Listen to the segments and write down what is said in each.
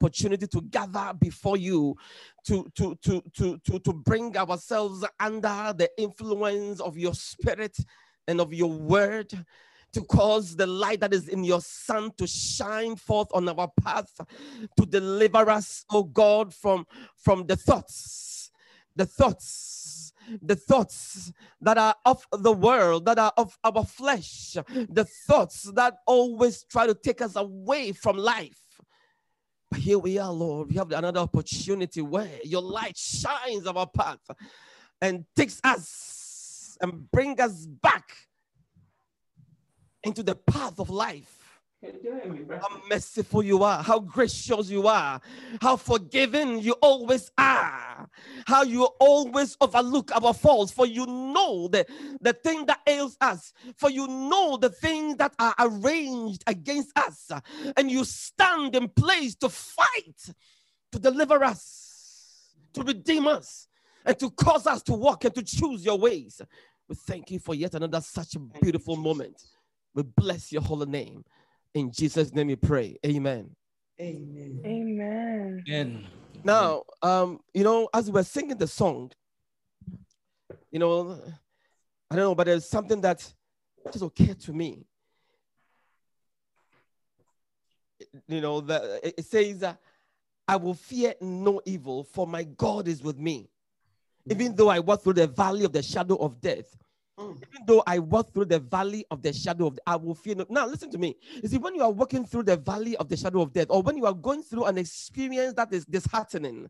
opportunity to gather before you to, to, to, to, to, to bring ourselves under the influence of your spirit and of your word to cause the light that is in your son to shine forth on our path to deliver us oh god from from the thoughts the thoughts the thoughts that are of the world that are of our flesh the thoughts that always try to take us away from life but here we are lord we have another opportunity where your light shines our path and takes us and bring us back into the path of life. How merciful you are, how gracious you are, how forgiving you always are, how you always overlook our faults, for you know the, the thing that ails us, for you know the things that are arranged against us, and you stand in place to fight, to deliver us, to redeem us, and to cause us to walk and to choose your ways. We thank you for yet another such a beautiful moment. We bless your holy name. In Jesus' name we pray. Amen. Amen. Amen. Amen. Now, um, you know, as we're singing the song, you know, I don't know, but there's something that just occurred to me. You know, the, it says, uh, I will fear no evil, for my God is with me. Even though I walk through the valley of the shadow of death, Mm. even though I walk through the valley of the shadow of, death, I will fear no. Now, listen to me. You see, when you are walking through the valley of the shadow of death, or when you are going through an experience that is disheartening,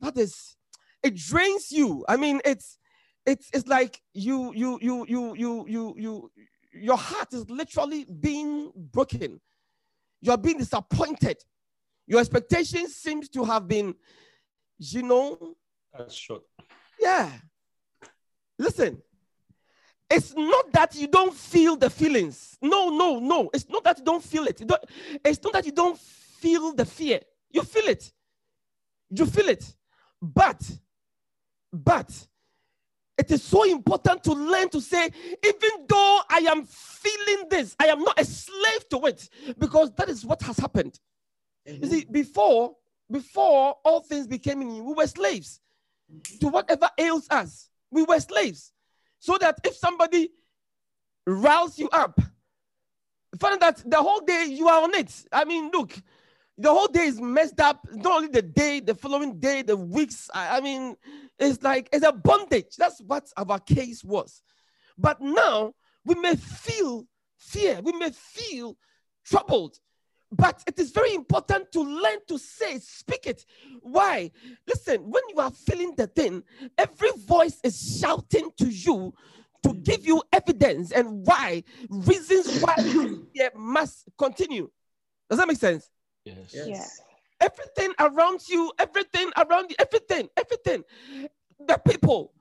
that is, it drains you. I mean, it's, it's, it's like you, you, you, you, you, you, you, your heart is literally being broken. You are being disappointed. Your expectations seems to have been, you know, That's short. yeah. Listen, it's not that you don't feel the feelings. No, no, no. It's not that you don't feel it. Don't- it's not that you don't feel the fear. You feel it. You feel it. But, but, it is so important to learn to say, even though I am feeling this, I am not a slave to it, because that is what has happened. You see, before, before all things became in you, we were slaves to whatever ails us. We were slaves. So that if somebody riles you up, find that the whole day you are on it. I mean, look, the whole day is messed up. Not only the day, the following day, the weeks. I, I mean, it's like it's a bondage. That's what our case was. But now we may feel fear, we may feel troubled. But it is very important to learn to say, speak it. Why? Listen, when you are feeling the thing, every voice is shouting to you to mm. give you evidence and why, reasons why it must continue. Does that make sense? Yes. Yes. Yeah. Everything around you, everything around you, everything, everything. The people,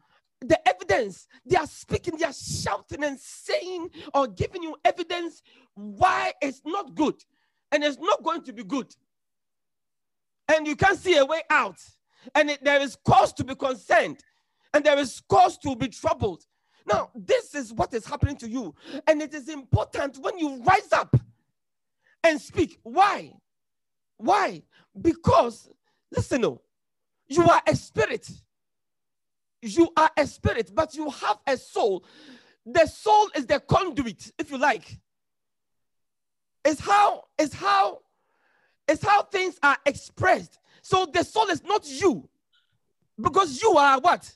the evidence, they are speaking, they are shouting and saying or giving you evidence why it's not good and it's not going to be good. And you can't see a way out. And it- there is cause to be concerned and there is cause to be troubled. Now, this is what is happening to you. And it is important when you rise up and speak. Why? Why? Because, listen, oh, you are a spirit. You are a spirit, but you have a soul. The soul is the conduit, if you like. It's how, it's how, it's how things are expressed. So the soul is not you. Because you are what?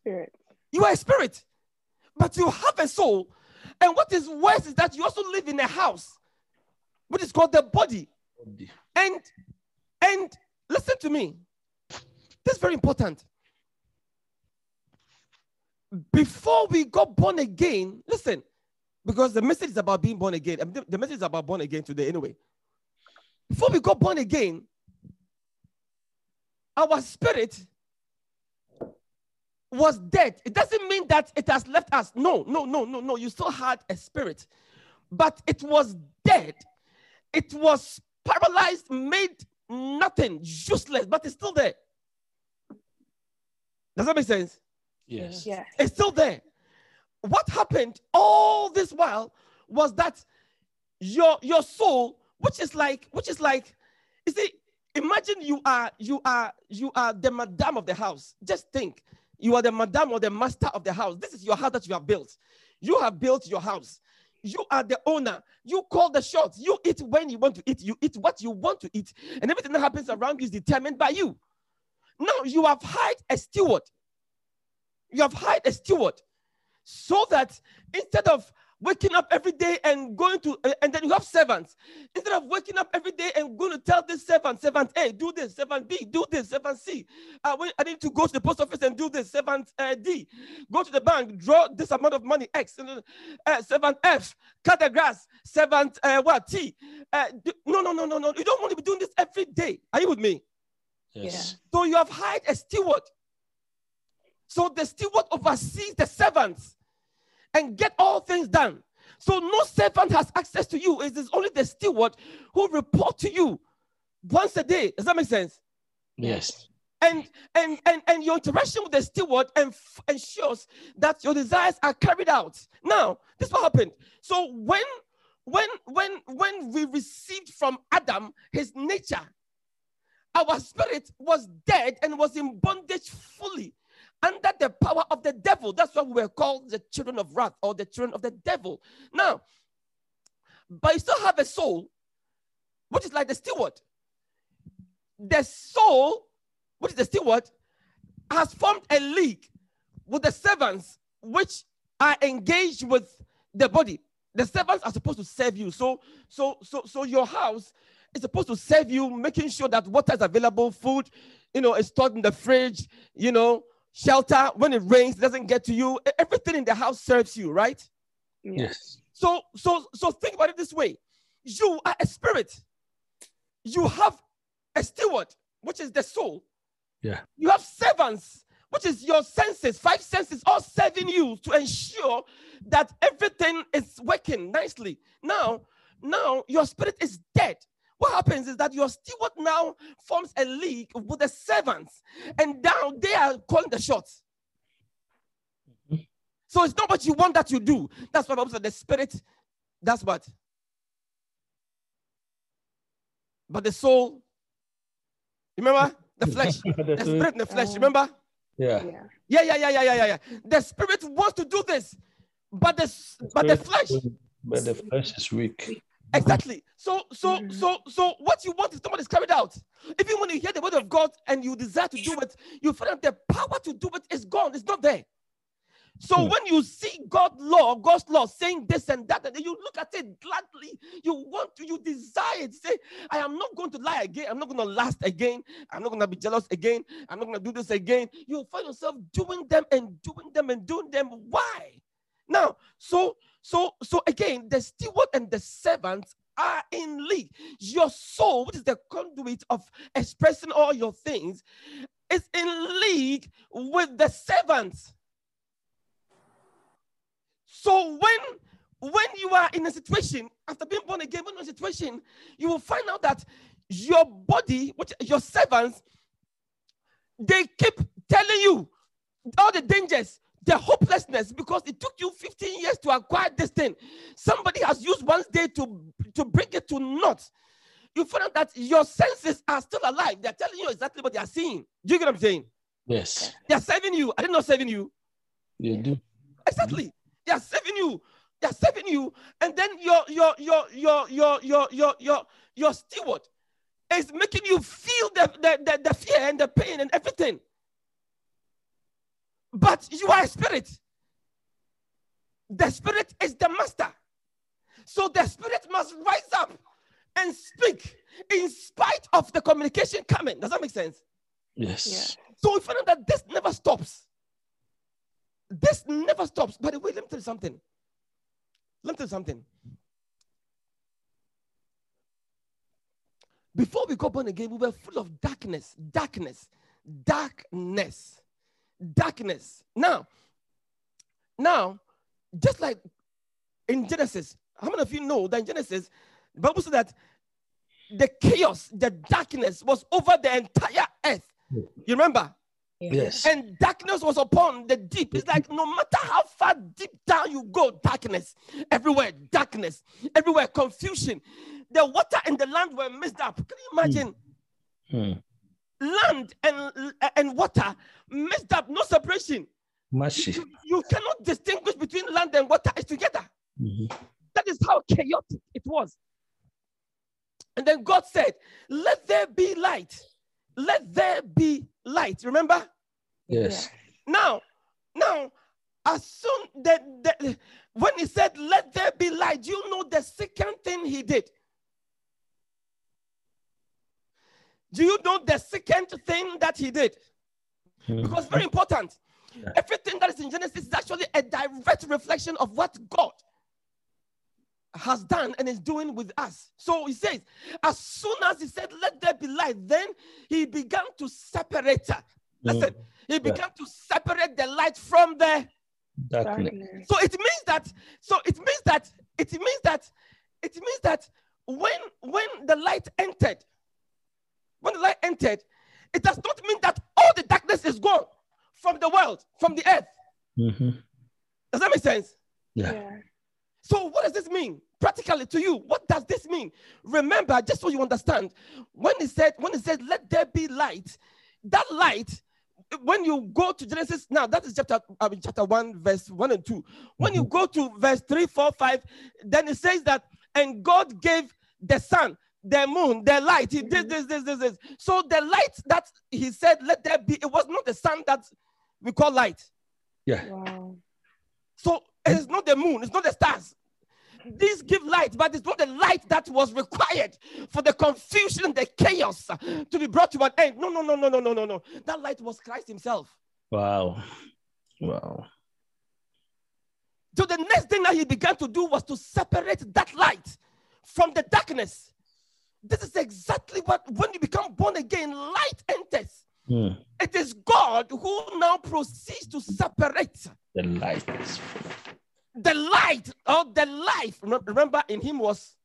Spirit. You are a spirit, but you have a soul. And what is worse is that you also live in a house, which is called the body. And and listen to me. This is very important. Before we got born again, listen, because the message is about being born again. I mean, the- the message is about born again today, anyway. Before we got born again, our spirit was dead. It doesn't mean that it has left us. No, no, no, no, no. You still had a spirit, but it was dead. It was paralyzed, made nothing, useless, but it's still there. Does that make sense? Yes. Yes. It's still there. What happened all this while was that your, your soul which is like, which is like, you see, imagine you are, you are, you are the madam of the house. Just think, you are the madam or the master of the house. This is your house that you have built. You have built your house. You are the owner. You call the shots. You eat when you want to eat. You eat what you want to eat. And everything that happens around you is determined by you. Now you have hired a steward. You have hired a steward so that instead of waking up every day and going to, and then you have servants. Instead of waking up every day and going to tell this servant, servant A, do this, servant B, do this, servant C. Uh, I need to go to the post office and do this, servant uh, D. Go to the bank, draw this amount of money, X. Uh, servant F, cut the grass, servant uh, what, T. Uh, no, no, no, no, no. You don't want to be doing this every day. Are you with me? Yes. So you have hired a steward. So the steward oversees the servants and get all things done. So no servant has access to you. It is only the steward who report to you once a day. Does that make sense? Yes. And and and and your interaction with the steward enf- ensures that your desires are carried out. Now, this is what happened. So when when when when we received from Adam his nature, our spirit was dead and was in bondage fully under the power of the devil. That's why we were called the children of wrath or the children of the devil. Now, but you still have a soul, which is like the steward. The soul, which is the steward, has formed a league with the servants, which are engaged with the body. The servants are supposed to serve you. So, so, so, so your house is supposed to serve you, making sure that water is available, food, you know, is stored in the fridge, you know, shelter when it rains doesn't get to you. Everything in the house serves you right? Yes. So so so think about it this way. You are a spirit. You have a steward which is the soul. Yeah. You have servants which is your senses. Five senses all serving you to ensure that everything is working nicely. Now now your spirit is dead what happens is that your steward now forms a league with the servants, and now they are calling the shots. Mm-hmm. So it's not what you want that you do. That's what Bible says. The spirit, that's what. But the soul, remember the flesh, the spirit and the flesh. Remember? Yeah. Yeah, yeah, yeah, yeah, yeah, yeah. The spirit wants to do this, but the, the but the flesh. But the flesh is weak. Exactly. So, so, mm-hmm. so, so, what you want is somebody's carried out. Even when you hear the word of God and you desire to do it, you find out the power to do it is gone. It's not there. So hmm. when you see God law, God's law saying this and that, and you look at it gladly, you want to, you desire it. Say, I am not going to lie again. I'm not going to last again. I'm not going to be jealous again. I'm not going to do this again. You'll find yourself doing them and doing them and doing them. Why? Now, so so, so again, the steward and the servants are in league. Your soul, which is the conduit of expressing all your things, is in league with the servants. So when when you are in a situation after being born again, in a situation, you will find out that your body, which your servants, they keep telling you all the dangers the hopelessness because it took you 15 years to acquire this thing. Somebody has used one day to, to bring it to naught. You find out that your senses are still alive. They're telling you exactly what they are seeing. Do you get what I'm saying? Yes. They're saving you. Are they not know saving you? You do. Exactly. They are saving you. They are saving you. And then your your your your your your your your, your steward is making you feel the, the, the, the fear and the pain and everything. But you are a spirit. The spirit is the master. So the spirit must rise up and speak in spite of the communication coming. Does that make sense? Yes. Yeah. So we find out that this never stops. This never stops. By the way, let me tell you something. Let me tell you something. Before we got born again, we were full of darkness, darkness, darkness darkness. Now, now, just like in Genesis, how many of you know that in Genesis, the Bible says that the chaos, the darkness was over the entire earth. You remember? Yes. And darkness was upon the deep. It's like no matter how far deep down you go, darkness. Everywhere, darkness. Everywhere, confusion. the water and the land were mixed up. Can you imagine? Mm. Land and, and water mixed up, no separation. Mercy. You, you cannot distinguish between land and water. It's together. Mhm. That is how chaotic it was. And then God said, Let there be light. Let there be light. Remember? Yes. Now, now, as soon that, that when he said, Let there be light, you know the second thing he did. Do you know the second thing that he did? Mm. Because very important. Yeah. Everything that is in Genesis is actually a direct reflection of what God has done and is doing with us. So he says, as soon as he said, Let there be light, then he began to separate. Listen, he began to separate the light from the. Darkness. Darkness. So it means that, so it means that, it means that, it means that when when the light entered, when the light entered, it does not mean that all the darkness is gone from the world, from the earth. Mhm. Does that make sense? Yeah. Yeah. So, what does this mean practically to you? What does this mean? Remember, just so you understand, when he said, when he said, "Let there be light," that light, when you go to Genesis, now that is chapter, I mean, chapter one, verse one and two. When you go to verse three, four, five, then it says that, and God gave the sun, the moon, the light. He did mm-hmm. this, this, this, this. So the light that he said, "Let there be," it was not the sun that we call light. Yeah. Wow. So it's not the moon, it's not the stars. These give light, but it's not the light that was required for the confusion, the chaos to be brought to an end. No, no, no, no, no, no, no, no. That light was Christ Himself. Wow. Wow. So the next thing that He began to do was to separate that light from the darkness. This is exactly what, when you become born again, light enters. Mm. It is God who now proceeds to separate The light is the light or the life. Remember, in Him was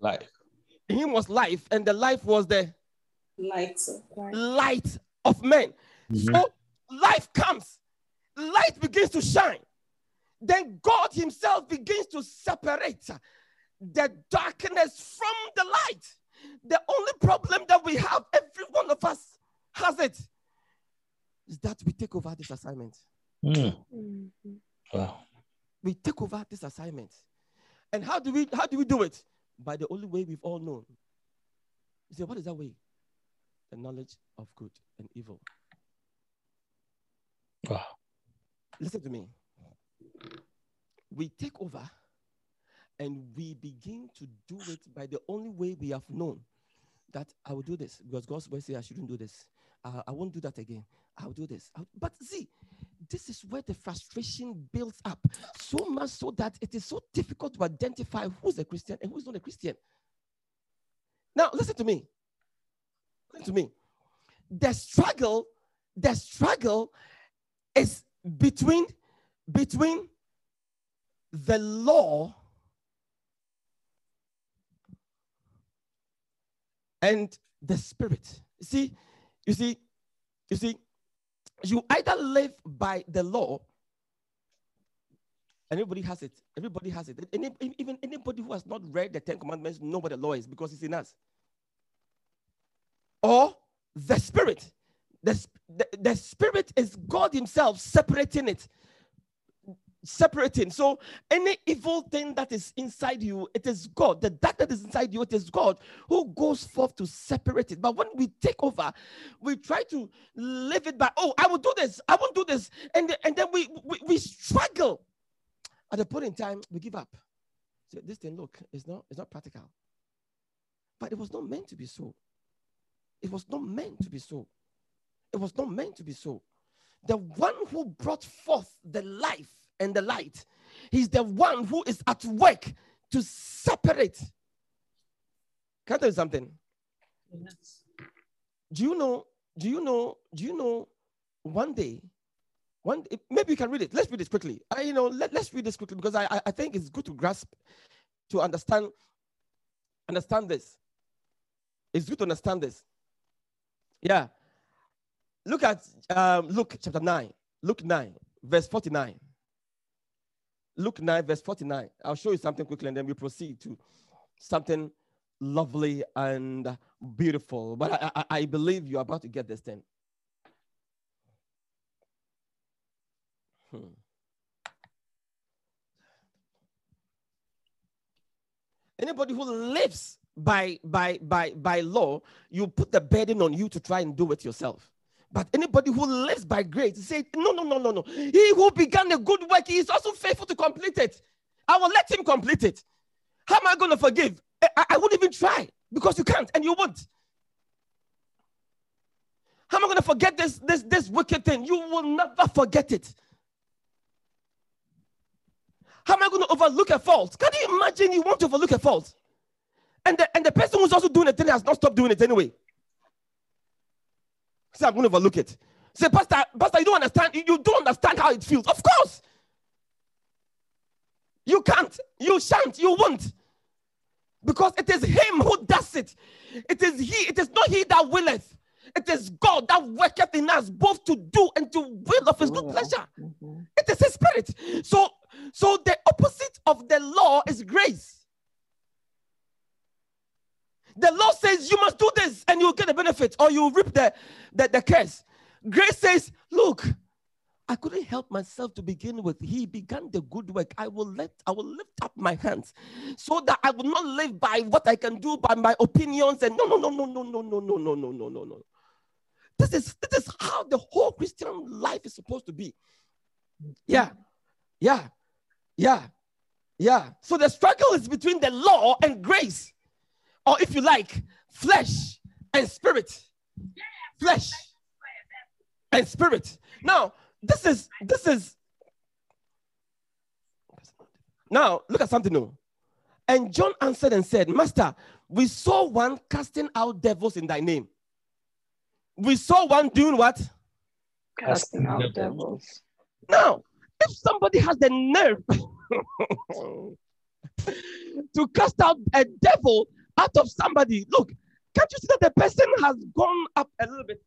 life. in him was life, and the life was the Lights. Like, light of men. Mhm. So life comes, light begins to shine. Then God Himself begins to separate the darkness from the light. The only problem that we have, every one of us has it, is that we take over this assignment. Mm. Wow. We take over this assignment. And how do we how do we do it? By the only way we've all known. You say, what is that way? The knowledge of good and evil. Wow. Listen to me. We take over and we begin to do it by the only way we have known that I will do this because God's word says I shouldn't do this. Uh, I won't do that again. I'll do this. I'll- but see, this is where the frustration builds up so much so that it is so difficult to identify who's a Christian and who's not a Christian. Now, listen to me. Listen to me. The struggle, the struggle is between between the law and the spirit. You see, you see, you see, you either live by the law, everybody has it. Everybody has it. Any, even anybody who has not read the Ten Commandments know what the law is because it's in us. Or the spirit. The, the, the spirit is God Himself separating it. Separating. So any evil thing that is inside you, it is God. The dark that is inside you, it is God who goes forth to separate it. But when we take over, we try to live it by, oh, I will do this, I won't do this. And, and then we, we, we struggle. At a point in time, we give up. So this thing, look, it's not, it's not practical. But it was not meant to be so. It was not meant to be so. It was not meant to be so. The one who brought forth the life and the light, he's the one who is at work to separate. Can I tell you something? Yes. Do you know? Do you know? Do you know? One day, one day, maybe you can read it. Let's read this quickly. I, you know, let, let's read this quickly because I, I, I think it's good to grasp, to understand, understand this. It's good to understand this. Yeah. Look at um, Luke chapter 9. Luke 9, verse 49. Luke 9, verse 49. I'll show you something quickly and then we proceed to something lovely and beautiful. But I, I, I believe you're about to get this thing. Hmm. Anybody who lives by by by by law, you put the burden on you to try and do it yourself. But anybody who lives by grace, say, no, no, no, no, no. He who began a good work, he is also faithful to complete it. I will let him complete it. How am I going to forgive? I, I won't even try because you can't and you won't. How am I going to forget this, this, this wicked thing? You will never forget it. How am I going to overlook a fault? Can you imagine you want to overlook a fault? And the, and the person who's also doing it has not stopped doing it anyway. Say, I'm going to overlook it. Say, Pastor, Pastor, you don't understand. You don't understand how it feels. Of course. You can't. You shan't. You won't. Because it is him who does it. It is he. It is not he that willeth. It is God that worketh in us both to do and to will of his good pleasure. Mm-hmm. It is his spirit. So, so the opposite of the law is grace. The law says you must do this and you'll get the benefit or you reap the, the, the curse. Grace says, look, I couldn't help myself to begin with. He began the good work. I will let I will lift up my hands so that I will not live by what I can do by my opinions and no no no no no no no no no no no no no. This is this is how the whole Christian life is supposed to be. Yeah. Yeah. Yeah. Yeah. So the struggle is between the law and grace. Or if you like, flesh and spirit. Flesh and spirit. Now, this is this is now look at something new. And John answered and said, Master, we saw one casting out devils in thy name. We saw one doing what? Casting out devils. Now, if somebody has the nerve to cast out a devil out of somebody, look, can't you see that the person has gone up a little bit?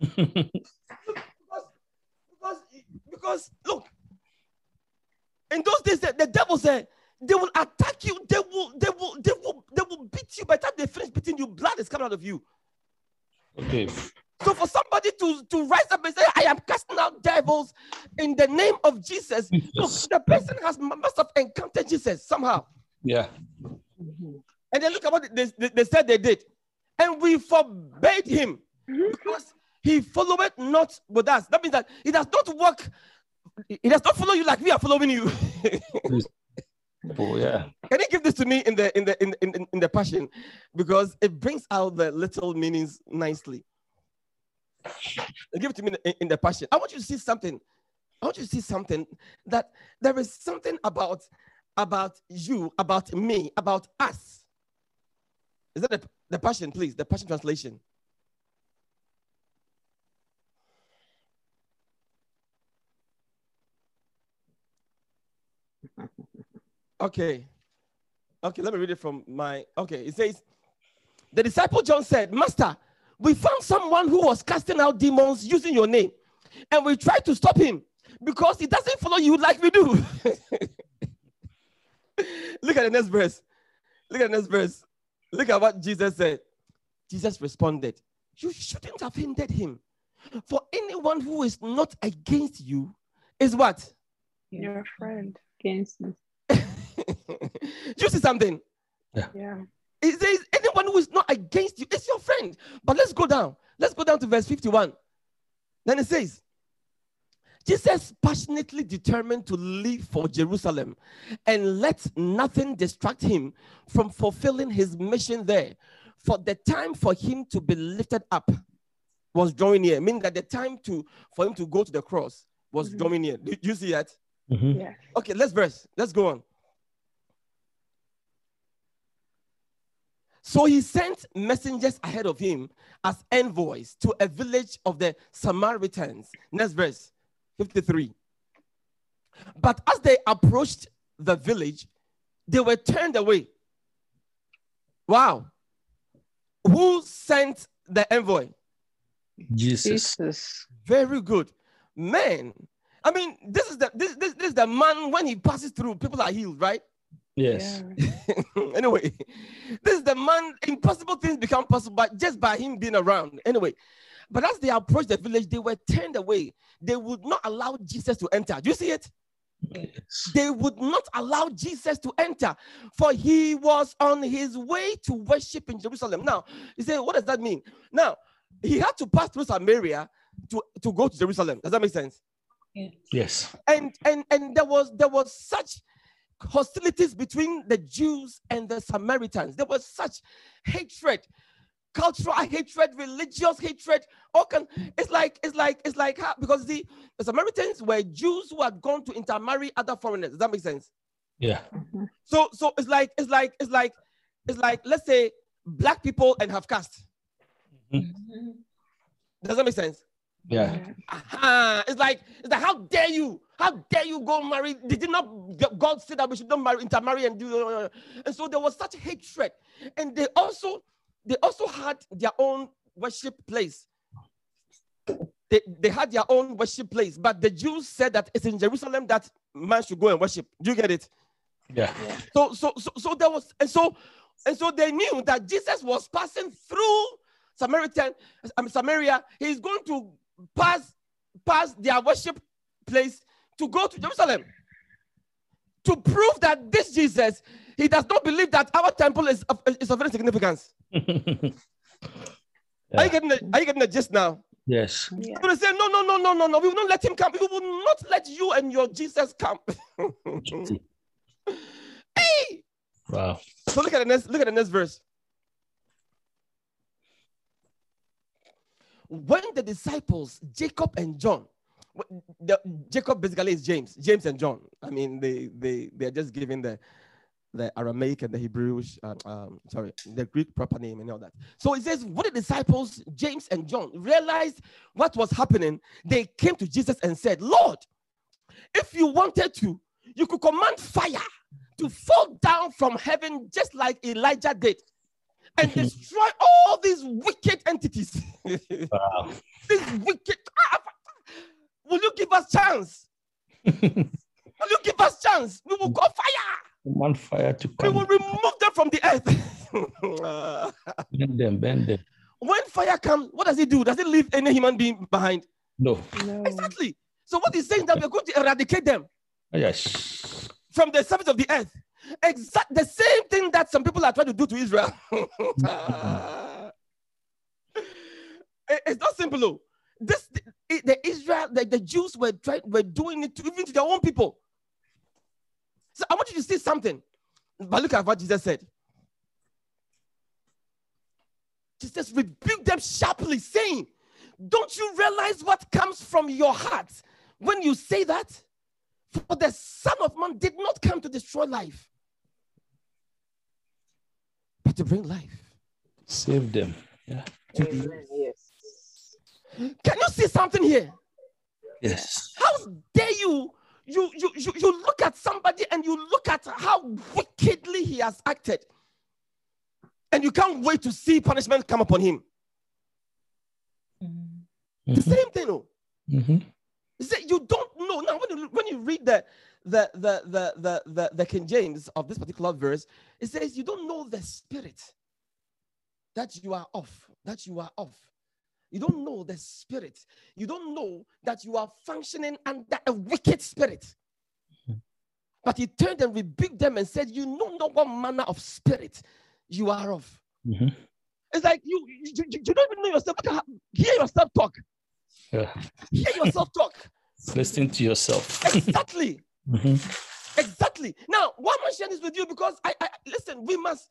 Because, because because, look, in those days, the, the devil said, they will attack you, they will, they will, they will, they will beat you. By the time they finish beating you, blood is coming out of you. Okay. So for somebody to, to rise up and say, I am casting out devils in the name of Jesus, look, the person has must have encountered Jesus somehow. Yeah. Mm-hmm. And then look at what they, they, they said they did. And we forbade him mm-hmm. because he followed not with us. That means that he does not work, he does not follow you like we are following you. oh yeah. Can you give this to me in the in the in, in, in the passion? Because it brings out the little meanings nicely. Give it to me in, in the passion. I want you to see something. I want you to see something that there is something about about you, about me, about us. Is that the, the passion, please? The passion translation. Okay. Okay, let me read it from my. Okay, it says, The disciple John said, Master, we found someone who was casting out demons using your name, and we tried to stop him because he doesn't follow you like we do. Look at the next verse. Look at the next verse. Look at what Jesus said. Jesus responded, You shouldn't have hindered him. For anyone who is not against you is what? Your friend against you. you see something? Yeah. yeah. It says anyone who is not against you is your friend. But let's go down. Let's go down to verse 51. Then it says, Jesus passionately determined to leave for Jerusalem and let nothing distract him from fulfilling his mission there. For the time for him to be lifted up was drawing near, meaning that the time to for him to go to the cross was mm-hmm. drawing near. Do you see that? Mm-hmm. Yeah. Okay, let's verse. Let's go on. So he sent messengers ahead of him as envoys to a village of the Samaritans. Next verse, 53. But as they approached the village, they were turned away. Wow. Who sent the envoy? Jesus. Jesus. Very good. Man, I mean, this is the this, this, this is the man when he passes through, people are healed, right? Yes. anyway, this is the man, impossible things become possible but just by him being around. Anyway, but as they approached the village, they were turned away. They would not allow Jesus to enter. Do you see it? Yes. They would not allow Jesus to enter, for he was on his way to worship in Jerusalem. Now, you say, what does that mean? Now, he had to pass through Samaria to, to go to Jerusalem. Does that make sense? Yes. And and and there was there was such hostilities between the Jews and the Samaritans. There was such hatred, cultural hatred, religious hatred. All can, it's like it's like it's like how, because the, the Samaritans were Jews who had gone to intermarry other foreigners. Does that make sense? Yeah. Mm-hmm. So so it's like it's like it's like it's like let's say black people and half caste. Mm-hmm. Mm-hmm. Does that make sense? Yeah. Aha. It's like it's like how dare you? How dare you go marry? Did not God say that we should not marry, intermarry, and do? And so there was such hatred, and they also they also had their own worship place. They, they had their own worship place, but the Jews said that it's in Jerusalem that man should go and worship. Do you get it? Yeah. So so so so there was and so and so they knew that Jesus was passing through Samaritan um, Samaria. He's going to pass pass their worship place to go to Jerusalem to prove that this Jesus he does not believe that our temple is of, is of any significance. Are you getting the, Are you getting the gist now? Yes. Yeah. I'm say no, no, no, no, no, no. We will not let him come. We will not let you and your Jesus come. hey! Wow. So look at the next. Look at the next verse. When the disciples Jacob and John, the, Jacob basically is James, James and John. I mean, they they they are just giving the the Aramaic and the Hebrew, um, um, sorry, the Greek proper name and all that. So it says, when the disciples James and John realized what was happening, they came to Jesus and said, Lord, if you wanted to, you could command fire to fall down from heaven just like Elijah did and destroy all these wicked entities. Wow. these wicked. Ah, Will you give us chance? Will you give us chance? We will go fire. One fire to come. We will remove them from the earth. Bend them, bend them. when fire comes, what does it do? Does it leave any human being behind? No. No. Exactly. So what he's saying that we're going to eradicate them ah, Yes. from the surface of the earth. Exact the same thing that some people are trying to do to Israel. It's not simple. though. This the, the Israel, the, the Jews were trying were doing it to even to their own people. So I want you to see something. But look at what Jesus said. Jesus rebuked them sharply, saying, Don't you realize what comes from your heart when you say that? For the Son of Man did not come to destroy life, but to bring life. Save them. Yeah. to the Amen. Yes. Can you see something here? Yes. How dare you? You, you, you, you look at somebody and you look at how wickedly he has acted, and you can't wait to see punishment come upon him. The Mhm. same thing, oh. Mhm. Is that you don't know now when you when you read the the the the the the, the King James of this particular verse, it says you don't know the spirit that you are off, that you are off. You don't know the spirit. You don't know that you are functioning under a wicked spirit. But he turned and rebuked them and said, You know not what manner of spirit you are of. Mhm. It's like you, you, you, don't even know yourself. Look at how- Hear yourself talk. Yeah. Hear yourself talk. Listen to yourself. Exactly. Mhm. Exactly. Now, why am I sharing this with you? Because I, I listen, we must,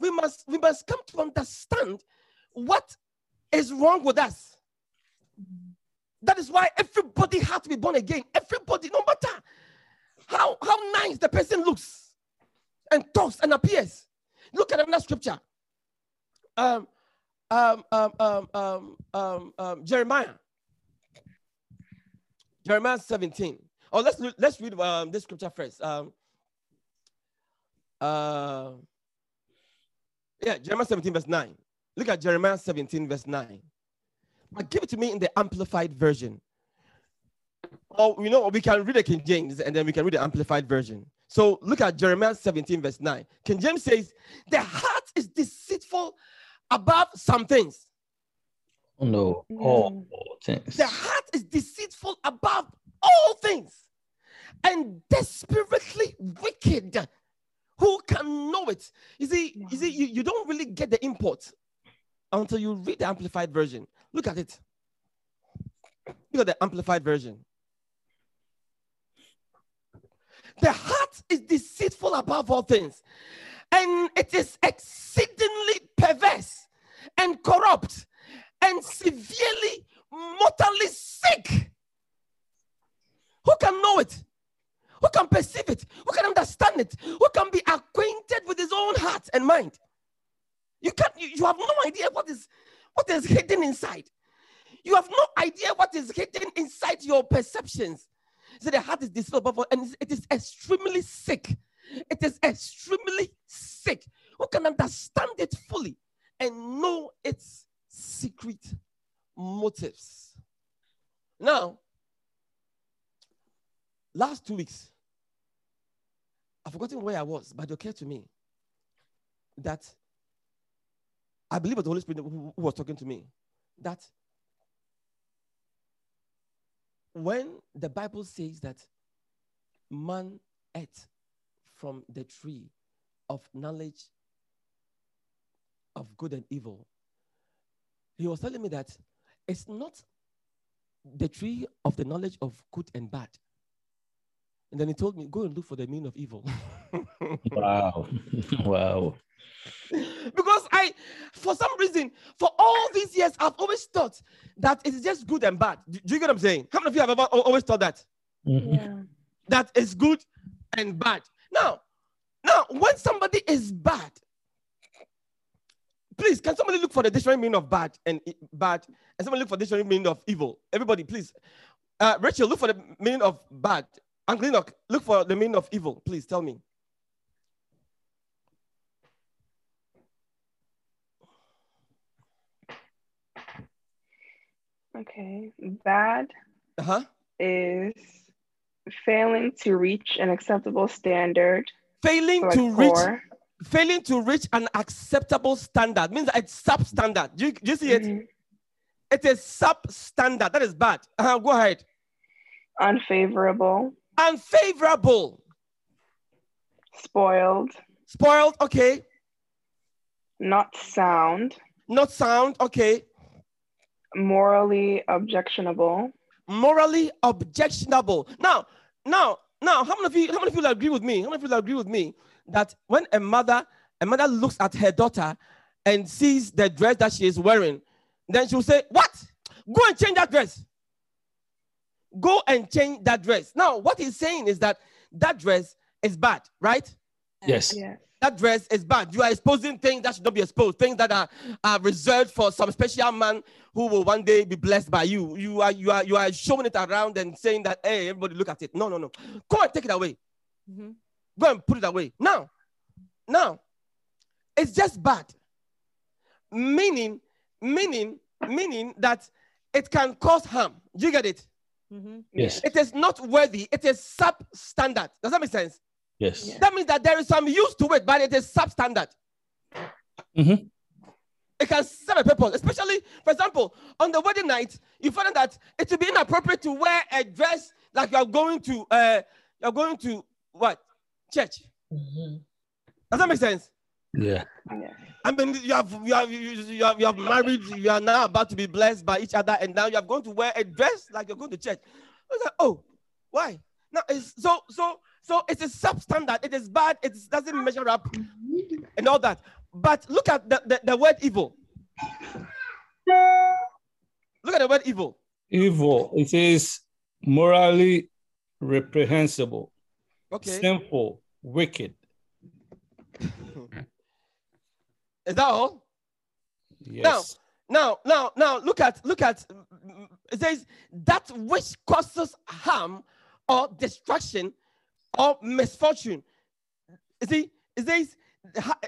we must, we must come to understand what is wrong with us. That is why everybody has to be born again. Everybody, no matter how, how nice the person looks and talks and appears. Look at another scripture. Um, um, um, um, um, um, um, Jeremiah. Jeremiah 17. Oh, let's let's read um, this scripture first. Um, uh, yeah, Jeremiah 17, verse 9. Look at Jeremiah 17, verse 9. But give it to me in the amplified version. Or you know, we can read the King James and then we can read the amplified version. So look at Jeremiah 17, verse 9. King James says, The heart is deceitful above some things. Oh, no, all oh, things. The heart is deceitful above all things and desperately wicked. Who can know it? You see, you see, you, you don't really get the import until you read the amplified version. Look at it. Look at the amplified version. The heart is deceitful above all things, and it is exceedingly perverse and corrupt and severely mortally sick. Who can know it? Who can perceive it? Who can understand it? Who can be acquainted with his own heart and mind? You can't, you, you have no idea what is what is hidden inside. You have no idea what is hidden inside your perceptions. So the heart is deceitful and it is extremely sick. It is extremely sick. Who can understand it fully and know its secret motives? Now, last two weeks, I've forgotten where I was, but it occurred to me that I believe it was the Holy Spirit who, who was talking to me. That when the Bible says that man ate from the tree of knowledge of good and evil, he was telling me that it's not the tree of the knowledge of good and bad. And then he told me, go and look for the meaning of evil. wow. wow. because I, for some reason, for all these years, I've always thought that it's just good and bad. Do, do you get what I'm saying? How many of you have ever always thought that? Mhm. Yeah. That is good and bad. Now, now, when somebody is bad, please, can somebody look for the dictionary meaning of bad and bad, and somebody look for the dictionary meaning of evil? Everybody, please. Uh, Rachel, look for the meaning of bad. Uncle Enoch, look for the meaning of evil. Please tell me. Okay. Bad Uh huh. is failing to reach an acceptable standard. Failing So like to reach poor. failing to reach an acceptable standard means it's substandard. Do you, do you see it? Mhm. It is substandard. That is bad. Uh-huh, go ahead. Unfavorable, Unfavorable. spoiled, Spoiled. Okay. not sound, Not sound. Okay. Morally objectionable. Morally objectionable. Now, now, now, how many of you, how many people agree with me? How many people agree with me that when a mother, a mother looks at her daughter and sees the dress that she is wearing, then she'll say, What? Go and change that dress. Go and change that dress. Now, what he's saying is that that dress is bad, right? Yes. Yes. That dress is bad. You are exposing things that should not be exposed, things that are, are reserved for some special man who will one day be blessed by you. You are you are you are showing it around and saying that hey, everybody look at it. No, no, no. Go and take it away. Mhm. Go and put it away. Now, now, it's just bad. Meaning, meaning, meaning that it can cause harm. Do you get it? Mhm. Yes. It is not worthy. It is substandard. Does that make sense? Yes. Yeah. That means that there is some use to it, but it is substandard. Mhm. It can serve a purpose, especially, for example, on the wedding night, you find that it would be inappropriate to wear a dress like you're going to, uh, you're going to what? Church. Does that make sense? Yeah. Yes. I mean, you have, you have, you, you have, you have married, you are now about to be blessed by each other, and now you are going to wear a dress like you're going to church. I was like, oh, why? Now, it's so, so, so it's a substandard. It is bad. It doesn't ah. measure up and all that. But look at the, the, the word evil. Look at the word evil. Evil. It is morally reprehensible, Okay. sinful, wicked. Is that all? Yes. Now, now, now, now, look at, look at, it says that which causes harm or destruction or misfortune. You see, it says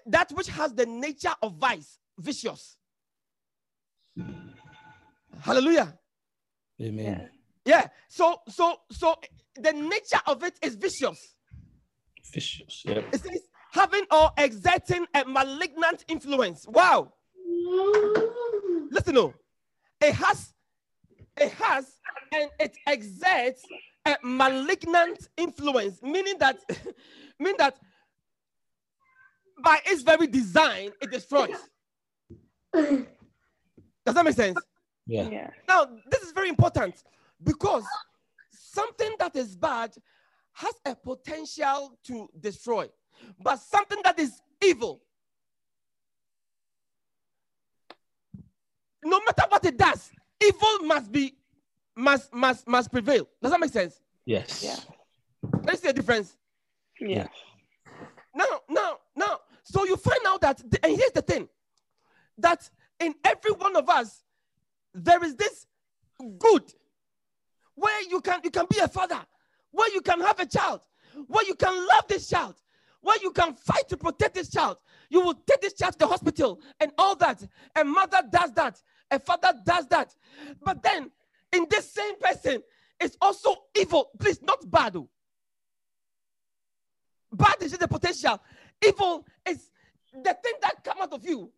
that which has the nature of vice, vicious. Hallelujah. Amen. Yeah. So, so, so the nature of it is vicious. Vicious. Yep. It says having or exerting a malignant influence. Wow. Listen, no. It has, it has, and it exerts a malignant influence, meaning that, meaning that by its very design, it destroys. Does that make sense? Yeah. Yeah. Now, this is very important because something that is bad has a potential to destroy, but something that is evil, no matter what it does, evil must be must must must prevail. Does that make sense? Yes. Yeah. Can you see the difference? Yeah. Now, now, now, so you find out that, the- and here's the thing that in every one of us, there is this good where you can you can be a father, where you can have a child, where you can love this child, where you can fight to protect this child. You will take this child to the hospital and all that. A mother does that, a father does that. But then in this same person, is also evil. Please, not bad. oh. Bad is just the potential. Evil is the thing that come out of you.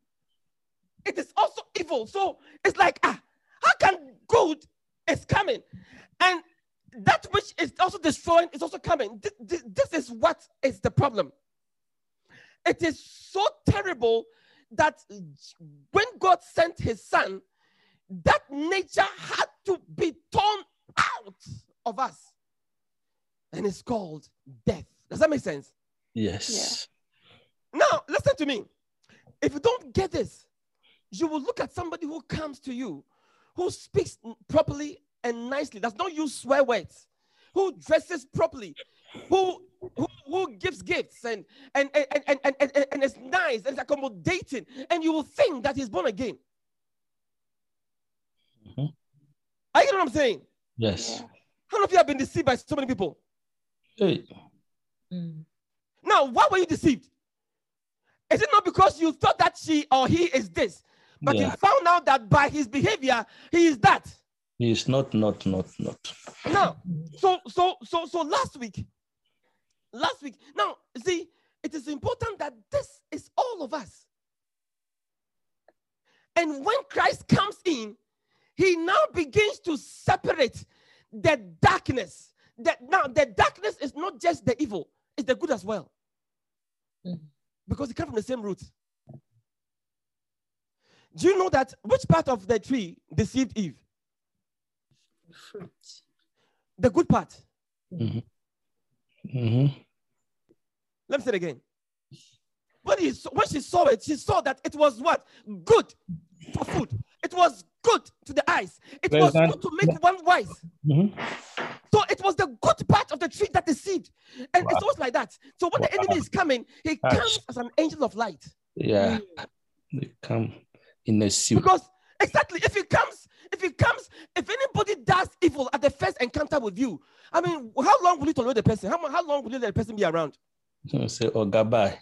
It is also evil. So it's like, ah, how can good is coming? And that which is also destroying is also coming. Th- th- This is what is the problem. It is so terrible that when God sent his son, that nature had to be torn out of us. And it's called death. Does that make sense? Yes. Now, listen to me. If you don't get this, you will look at somebody who comes to you, who speaks properly and nicely, does not use swear words, who dresses properly, who who, who gives gifts and and and, and, and, and, and, and is nice and is accommodating, and you will think that he's born again. Are you getting what I'm saying? Yes. How many of you have been deceived by so many people? Hey. Mm. Now, why were you deceived? Is it not because you thought that she or he is this, but Yeah. you found out that by his behavior he is that? He is not, not, not, not. Now, so so so so last week, last week. Now, see, it is important that this is all of us. And when Christ comes in, he now begins to separate the darkness. That now the darkness is not just the evil, it's the good as well. Mhm. Because it comes from the same root. Do you know that which part of the tree deceived Eve? Fruit. The good part. hmm Let me say it again. When, he, saw- when she saw it, she saw that it was what? Good for food. It was good to the eyes. It was President- good to make one wise. hmm So it was the good part of the tree that the seed. And Wow. it's always like that. So when the enemy is coming, he Gosh. comes as an angel of light. Yeah. They come in a suit. Because exactly, if he comes, if he comes, if anybody does evil at the first encounter with you, I mean, how long will you tolerate the person? How, how long will you let the person be around? You say, oh, goodbye.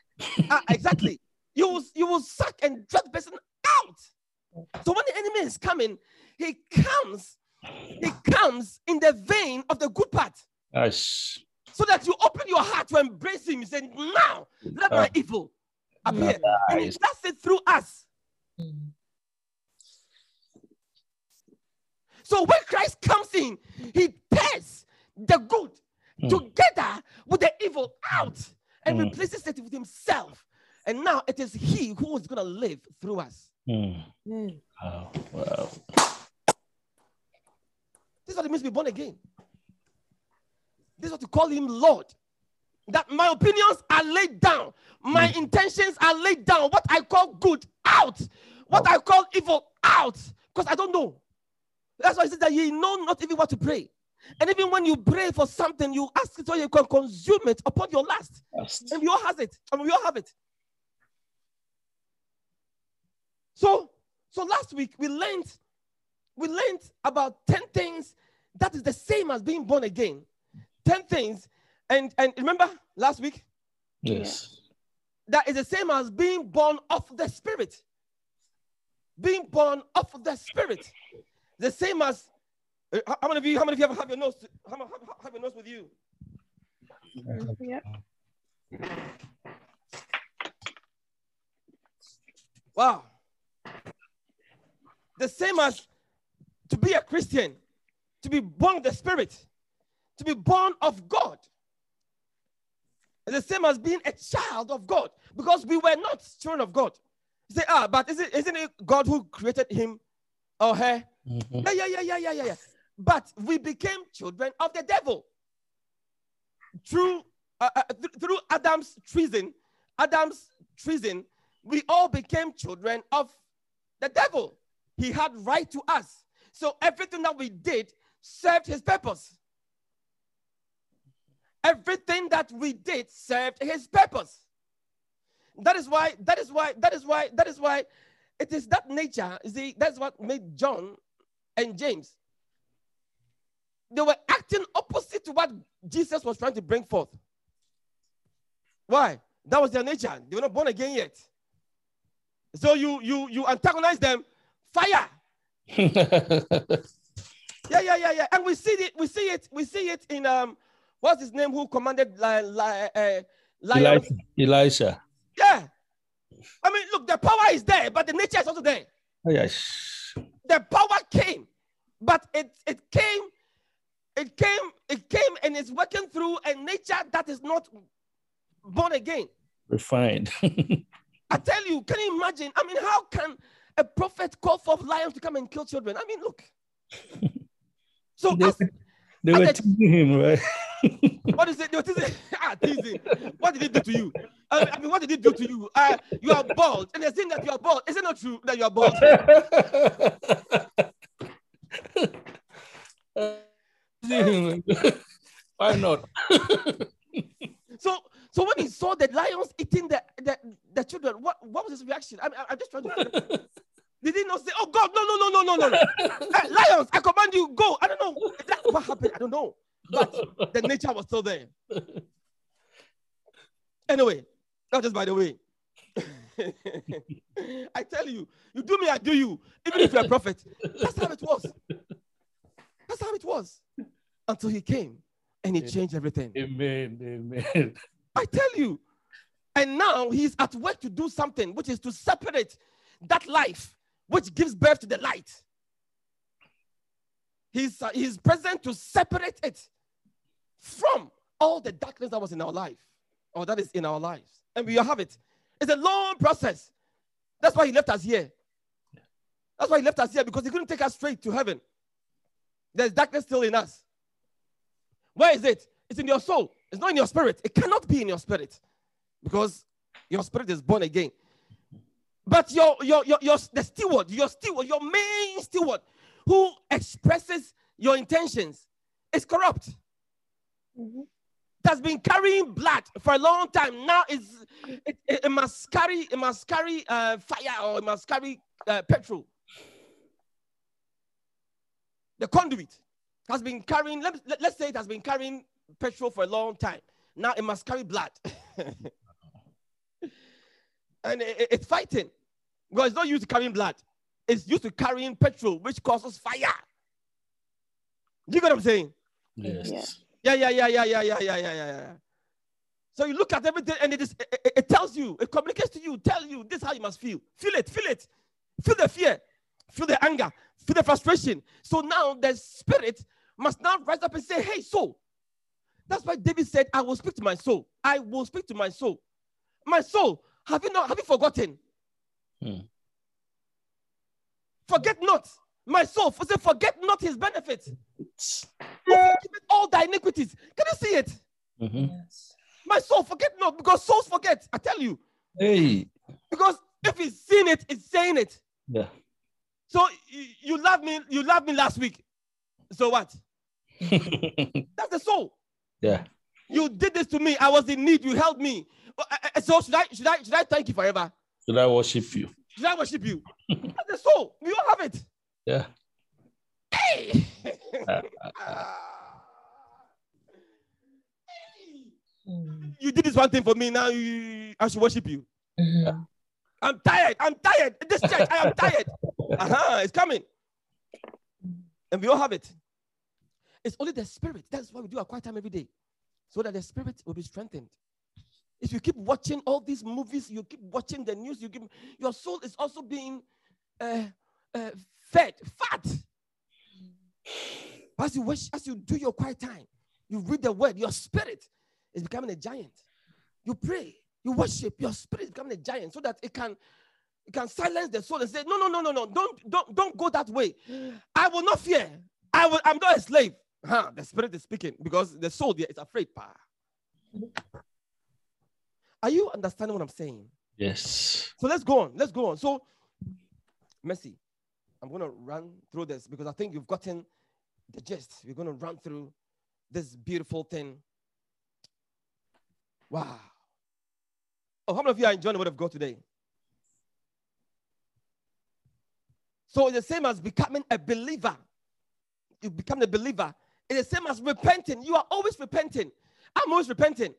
Ah, exactly. you will you will suck and drag the person out. So when the enemy is coming, he comes, he comes in the vein of the good part. Gosh. So that you open your heart to embrace him. You say, now let my evil appear. And he Nice. does it through us. So when Christ comes in, he tears the good Mm. together with the evil out and Mm. replaces it with himself. And now it is he who is going to live through us. Mm. Mm. Wow. Wow. This is what it means to be born again. This is what to call him Lord. That my opinions are laid down, my intentions are laid down. What I call good out, what I call evil out, because I don't know. That's why he says that ye know not even what to pray. And even when you pray for something, you ask it so you can consume it upon your last. Fast. And we all has it. I mean, we all have it. So, so last week we learned, we learned about 10 things that is the same as being born again. 10 things. And and remember last week? Yes. That is the same as being born of the spirit. Being born of the spirit. The same as uh, how how many of you, how many of you have, have your notes? Have, have, have your notes with you? Yep. Wow. The same as to be a Christian, to be born of the Spirit, to be born of God. It's the same as being a child of God because we were not children of God. You say, ah, but is it, isn't it God who created him or her? Mhm. Yeah, yeah, yeah, yeah, yeah, yeah, yeah. But we became children of the devil through uh, uh, th- through Adam's treason. Adam's treason, we all became children of the devil. He had right to us. So everything that we did served his purpose. Everything that we did served his purpose. That is why, that is why, that is why, that is why it is that nature. See, that's what made John and James. They were acting opposite to what Jesus was trying to bring forth. Why? That was their nature. They were not born again yet. So you you you antagonize them, fire. Yeah, yeah, yeah, yeah. And we see it, we see it, we see it in um, what's his name who commanded li- li- uh. Elisha. Yeah. I mean, look, the power is there, but the nature is also there. Oh, yes. The power came, but it it came, it came, it came, and it's working through a nature that is not born again. Refined. I tell you, can you imagine? I mean, how can a prophet called forth lions to come and kill children? I mean, look. So they, as- they were said- teasing him, right? what is it? They were teasing. ah, teasing. What did he do to you? I I mean, what did he do to you? Uh, you are bald, and they're saying that you are bald. Is it not true that you are bald? Why not? So, so when he saw the lions eating the the, the children, what, what was his reaction? I mean, I, am just trying to. Did he not say, "Oh God, no, no, no, no, no, no, Eh, lions, I command you, go"? I don't know That- what happened. I don't know, but the nature was still there. Anyway, not just by the way. I tell you, you do me, I do you. Even if you're a prophet, that's how it was. That's how it was until he came and he changed everything. Amen. Amen. I tell you. And now he's at work to do something, which is to separate that life which gives birth to the light. He's, uh, he's present to separate it from all the darkness that was in our life, or that is in our lives. And we have it. It's a long process. That's why he left us here. That's why he left us here because he couldn't take us straight to heaven. There's darkness still in us. Where is it? It's in your soul. It's not in your spirit. It cannot be in your spirit because your spirit is born again. But your your your, your the steward, your steward, your main steward, who expresses your intentions, is corrupt. Mhm. That's been carrying blood for a long time. Now it's it, it, it must carry it must carry uh, fire or it must carry uh, petrol. The conduit has been carrying. Let, let, let's say it has been carrying petrol for a long time. Now it must carry blood. and it- it- it's fighting. Because it's not used to carrying blood. It's used to carrying petrol, which causes fire. You get what I'm saying? Yes. Yeah, yeah, yeah, yeah, yeah, yeah, yeah, yeah, yeah, yeah. So you look at everything and it is it, it- it tells you, it communicates to you, tell you this is how you must feel. Feel it, feel it. Feel the fear, feel the anger, feel the frustration. So now the spirit must now rise up and say, Hey, soul. That's why David said, I will speak to my soul. I will speak to my soul. My soul, have you not have you forgotten? Hmm. Forget not. My soul, for say, forget not his benefits. It's- Who forgiveth all thy iniquities. Can you see it? mhm. Yes. My soul, forget not, because souls forget. I tell you. Hey. Because if he's seen it, it's saying it. Yeah. So you, you love me, you loved me last week. So what? That's the soul. yeah. You did this to me. I was in need. You helped me. Uh, uh, uh, So should I should I should I thank you forever? Should I worship you? Should I worship you? That's the soul. We all have it. Yeah. Hey. Uh, Mm. you did this one thing for me. Now you, I should worship you. Mhm. I'm tired. I'm tired. This church, I am tired. Uh-huh, it's coming. And we all have it. It's only the spirit. That's why we do our quiet time every day. So that the spirit will be strengthened. If you keep watching all these movies, you keep watching the news, you keep, your soul is also being uh, uh, fed, fat. As you wish, as you do your quiet time, you read the word, your spirit is becoming a giant. You pray, you worship, your spirit is becoming a giant so that it can it can silence the soul and say, No, no, no, no, no, don't don't don't go that way. I will not fear. I will, I'm not a slave. Huh, the spirit is speaking because the soul is afraid. Pa. Are you understanding what I'm saying? Yes. So let's go on. Let's go on. So, Mercy, I'm going to run through this because I think you've gotten the gist. We're going to run through this beautiful thing. Wow. Oh, how many of you are enjoying the word of God today? So it's the same as becoming a believer. You become a believer. It's the same as repenting. You are always repenting. I'm always repenting.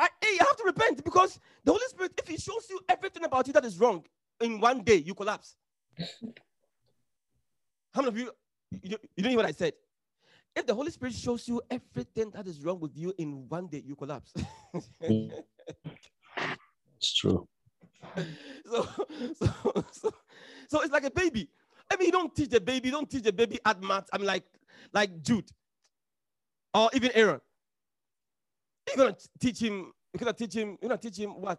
I, hey, you have to repent because the Holy Spirit, if He shows you everything about you that is wrong, in one day you collapse. How many of you, you, you don't hear what I said? If the Holy Spirit shows you everything that is wrong with you in one day, you collapse. It's true. so, so, so, so it's like a baby. I mean, you don't teach the baby, you don't teach the baby at math. I'm like, like Jude, or even Aaron. You're gonna teach him. You're gonna teach him. You're gonna teach him what?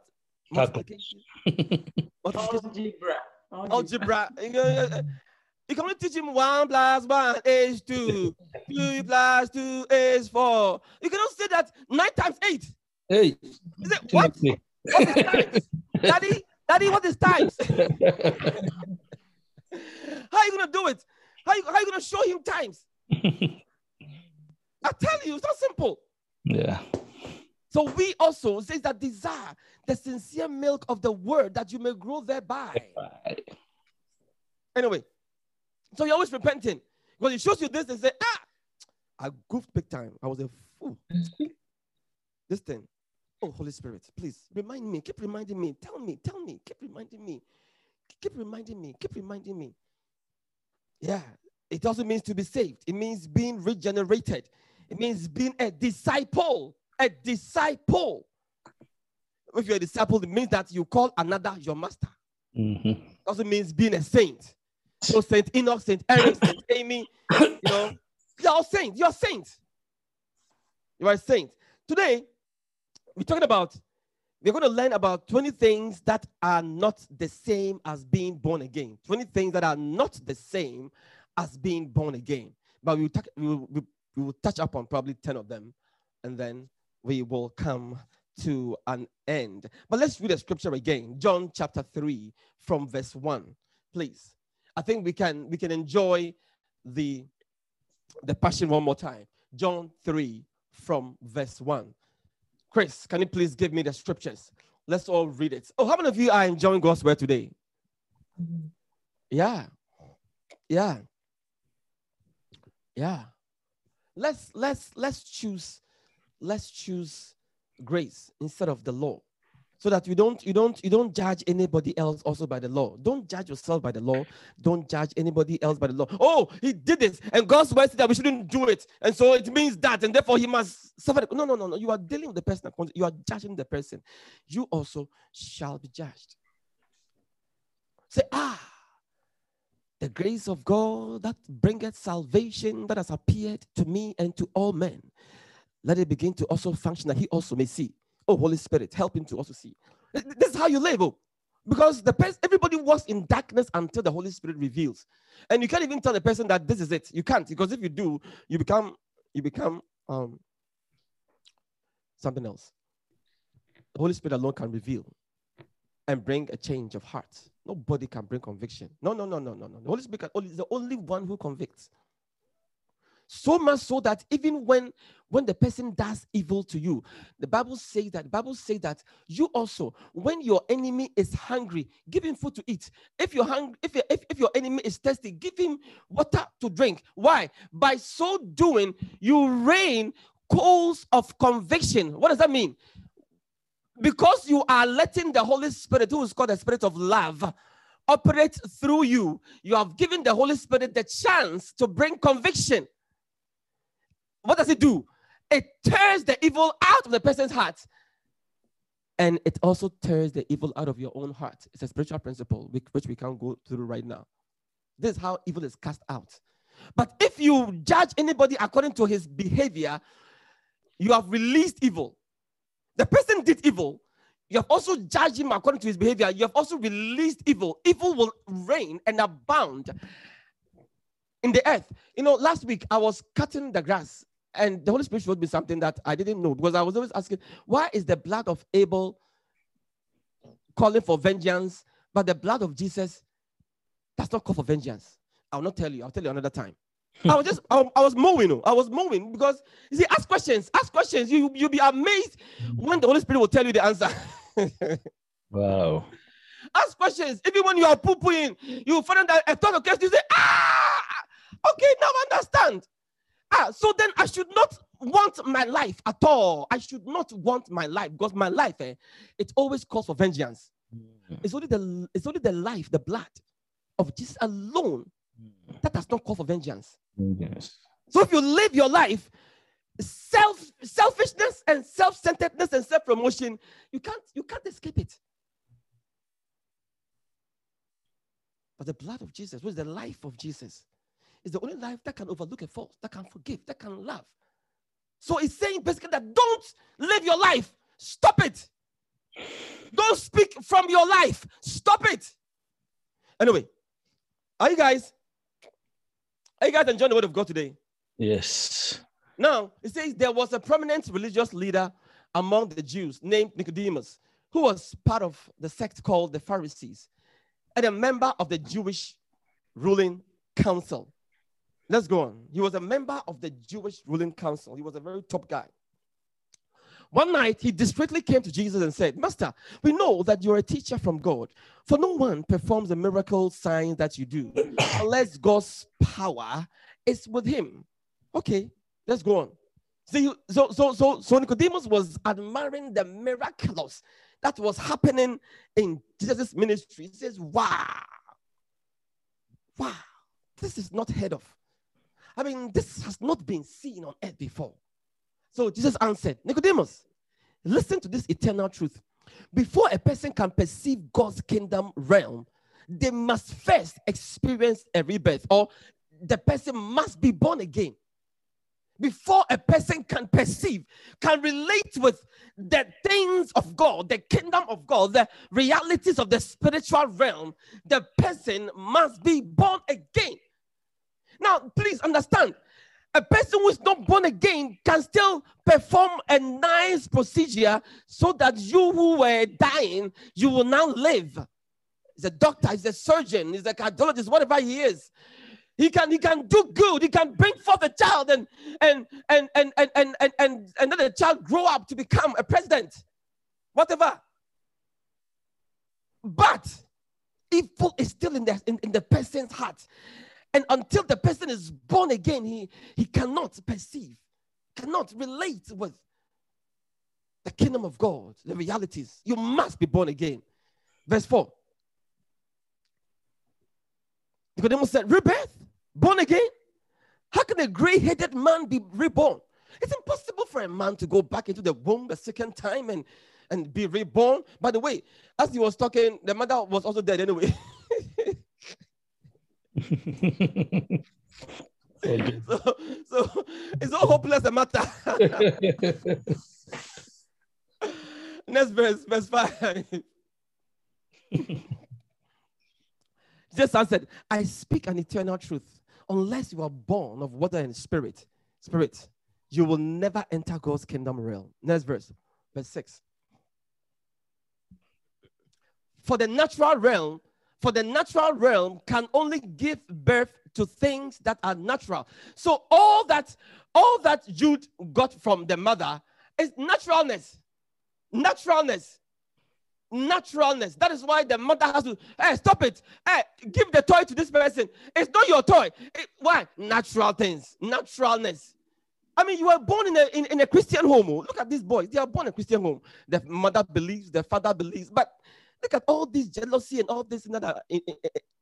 Multiplication? Multiplication? Algebra. Algebra. You know, you can only teach him one plus one is two. Two plus two is four. You cannot say that nine times eight. Hey. Is it, what? What is times? Daddy, Daddy, what is times? How are you gonna do it? How you, how you gonna show him times? I tell you, it's not simple. yeah. So we also says that desire the sincere milk of the word that you may grow thereby. Anyway, so you're always repenting. Because it shows you this and say, ah, I goofed big time. I was a fool. this thing. Oh, Holy Spirit, please remind me. Keep reminding me. Tell me, tell me. Keep reminding me. Keep reminding me. Keep reminding me. Yeah. It also means to be saved. It means being regenerated. It means being a disciple. A disciple. If you're a disciple, it means that you call another your master. Mhm. also means being a saint. So Saint Enoch, Saint Eric, Saint Amy, you know, you're all saints. You're saints. You are a saint. Today, we're talking about, we're going to learn about 20 things that are not the same as being born again. 20 things that are not the same as being born again. But we will, touch, we will, we will touch upon probably 10 of them, and then we will come to an end. But let's read the scripture again. John chapter 3 from verse 1, please. I think we can we can enjoy the the passion one more time. John 3 from verse 1. Chris, can you please give me the scriptures? Let's all read it. Oh, how many of you are enjoying God's word today? Yeah. Yeah. Yeah. Let's let's let's choose let's choose grace instead of the law. So that you don't you don't you don't judge anybody else also by the law. Don't judge yourself by the law. Don't judge anybody else by the law. Oh, he did this, and God's word said that we shouldn't do it, and so it means that, and therefore he must suffer. No, no, no, no. You are dealing with the person. You are judging the person. You also shall be judged. Say, ah, the grace of God that bringeth salvation that has appeared to me and to all men. Let it begin to also function that he also may see. Oh, Holy Spirit, help him to also see. Th- th- This is how you live. Oh. Because the person, everybody walks in darkness until the Holy Spirit reveals. And you can't even tell the person that this is it. You can't, because if you do, you become you become um something else. The Holy Spirit alone can reveal and bring a change of heart. Nobody can bring conviction. No, no, no, no, no, no. The Holy Spirit is the only one who convicts. So much so that even when when the person does evil to you, the Bible says that the Bible says that you also, when your enemy is hungry, give him food to eat. If you're hungry, if, if, if your enemy is thirsty, give him water to drink. Why? By so doing, you rain coals of conviction. What does that mean? because you are letting the Holy Spirit, who is called the Spirit of love, operate through you, you have given the Holy Spirit the chance to bring conviction. What does it do? It tears the evil out of the person's heart. And it also tears the evil out of your own heart. It's a spiritual principle which, which we can't go through right now. This is how evil is cast out. But if you judge anybody according to his behavior, you have released evil. The person did evil. You have also judged him according to his behavior. You have also released evil. Evil will reign and abound in the earth. You know, last week I was cutting the grass and the Holy Spirit showed me something that I didn't know because I was always asking, why is the blood of Abel calling for vengeance, but the blood of Jesus does not call for vengeance? I'll not tell you. I'll tell you another time. I was just, I, I was mowing. oh, I was mowing because you see, ask questions, ask questions. You you'll be amazed when the Holy Spirit will tell you the answer. Wow. ask questions. Even when you are poo pooing, you find that a thought occurs, you say, ah, okay, now I understand. Ah, so then I should not want my life at all. I should not want my life because my life, eh, it always calls for vengeance. It's only the it's only the life, the blood of Jesus alone that does not call for vengeance. Yes. So if you live your life self selfishness and self-centeredness and self-promotion, you can't you can't escape it. But the blood of Jesus, which is the life of Jesus, is the only life that can overlook a fault, that can forgive, that can love. So it's saying basically that don't live your life. Stop it. Don't speak from your life. Stop it. Anyway, are you guys? Are you guys enjoying the word of God today? Yes. Now, it says there was a prominent religious leader among the Jews named Nicodemus, who was part of the sect called the Pharisees and a member of the Jewish ruling council. Let's go on. He was a member of the Jewish ruling council. He was a very top guy. One night, he discreetly came to Jesus and said, Master, we know that you're a teacher from God, for no one performs the miracle signs that you do unless God's power is with him. Okay, let's go on. See, so, so, so, so Nicodemus was admiring the miraculous that was happening in Jesus' ministry. He says, Wow, wow, this is not heard of. I mean, this has not been seen on earth before. So Jesus answered, Nicodemus, listen to this eternal truth. Before a person can perceive God's kingdom realm, they must first experience a rebirth, or the person must be born again. Before a person can perceive, can relate with the things of God, the kingdom of God, the realities of the spiritual realm, the person must be born again. Now, please understand a person who is not born again can still perform a nice procedure so that you who were dying, you will now live. He's a doctor, he's a surgeon, he's a cardiologist, whatever he is. He can he can do good, he can bring forth a child and and and and and and and, and, and let the child grow up to become a president, whatever. But evil is still in the in, in the person's heart. And until the person is born again, he, he cannot perceive, cannot relate with the kingdom of God, the realities. You must be born again. Verse 4. Nicodemus said, Rebirth? Born again? How can a gray headed man be reborn? It's impossible for a man to go back into the womb a second time and, and be reborn. By the way, as he was talking, the mother was also dead anyway. Okay. so, so it's all hopeless a matter. Next verse, verse 5. Jesus answered, I speak an eternal truth. Unless you are born of water and spirit, spirit, you will never enter God's kingdom realm. Next verse, verse 6. For the natural realm, for the natural realm can only give birth to things that are natural. So all that, all that Jude got from the mother is naturalness. Naturalness. Naturalness. That is why the mother has to, hey, stop it. Hey, give the toy to this person. It's not your toy. It- why? Natural things. Naturalness. I mean, you were born in a, in, in a Christian home. oh. Look at these boys. They are born in a Christian home. The mother believes, the father believes. But look at all this jealousy and all this and that in, in,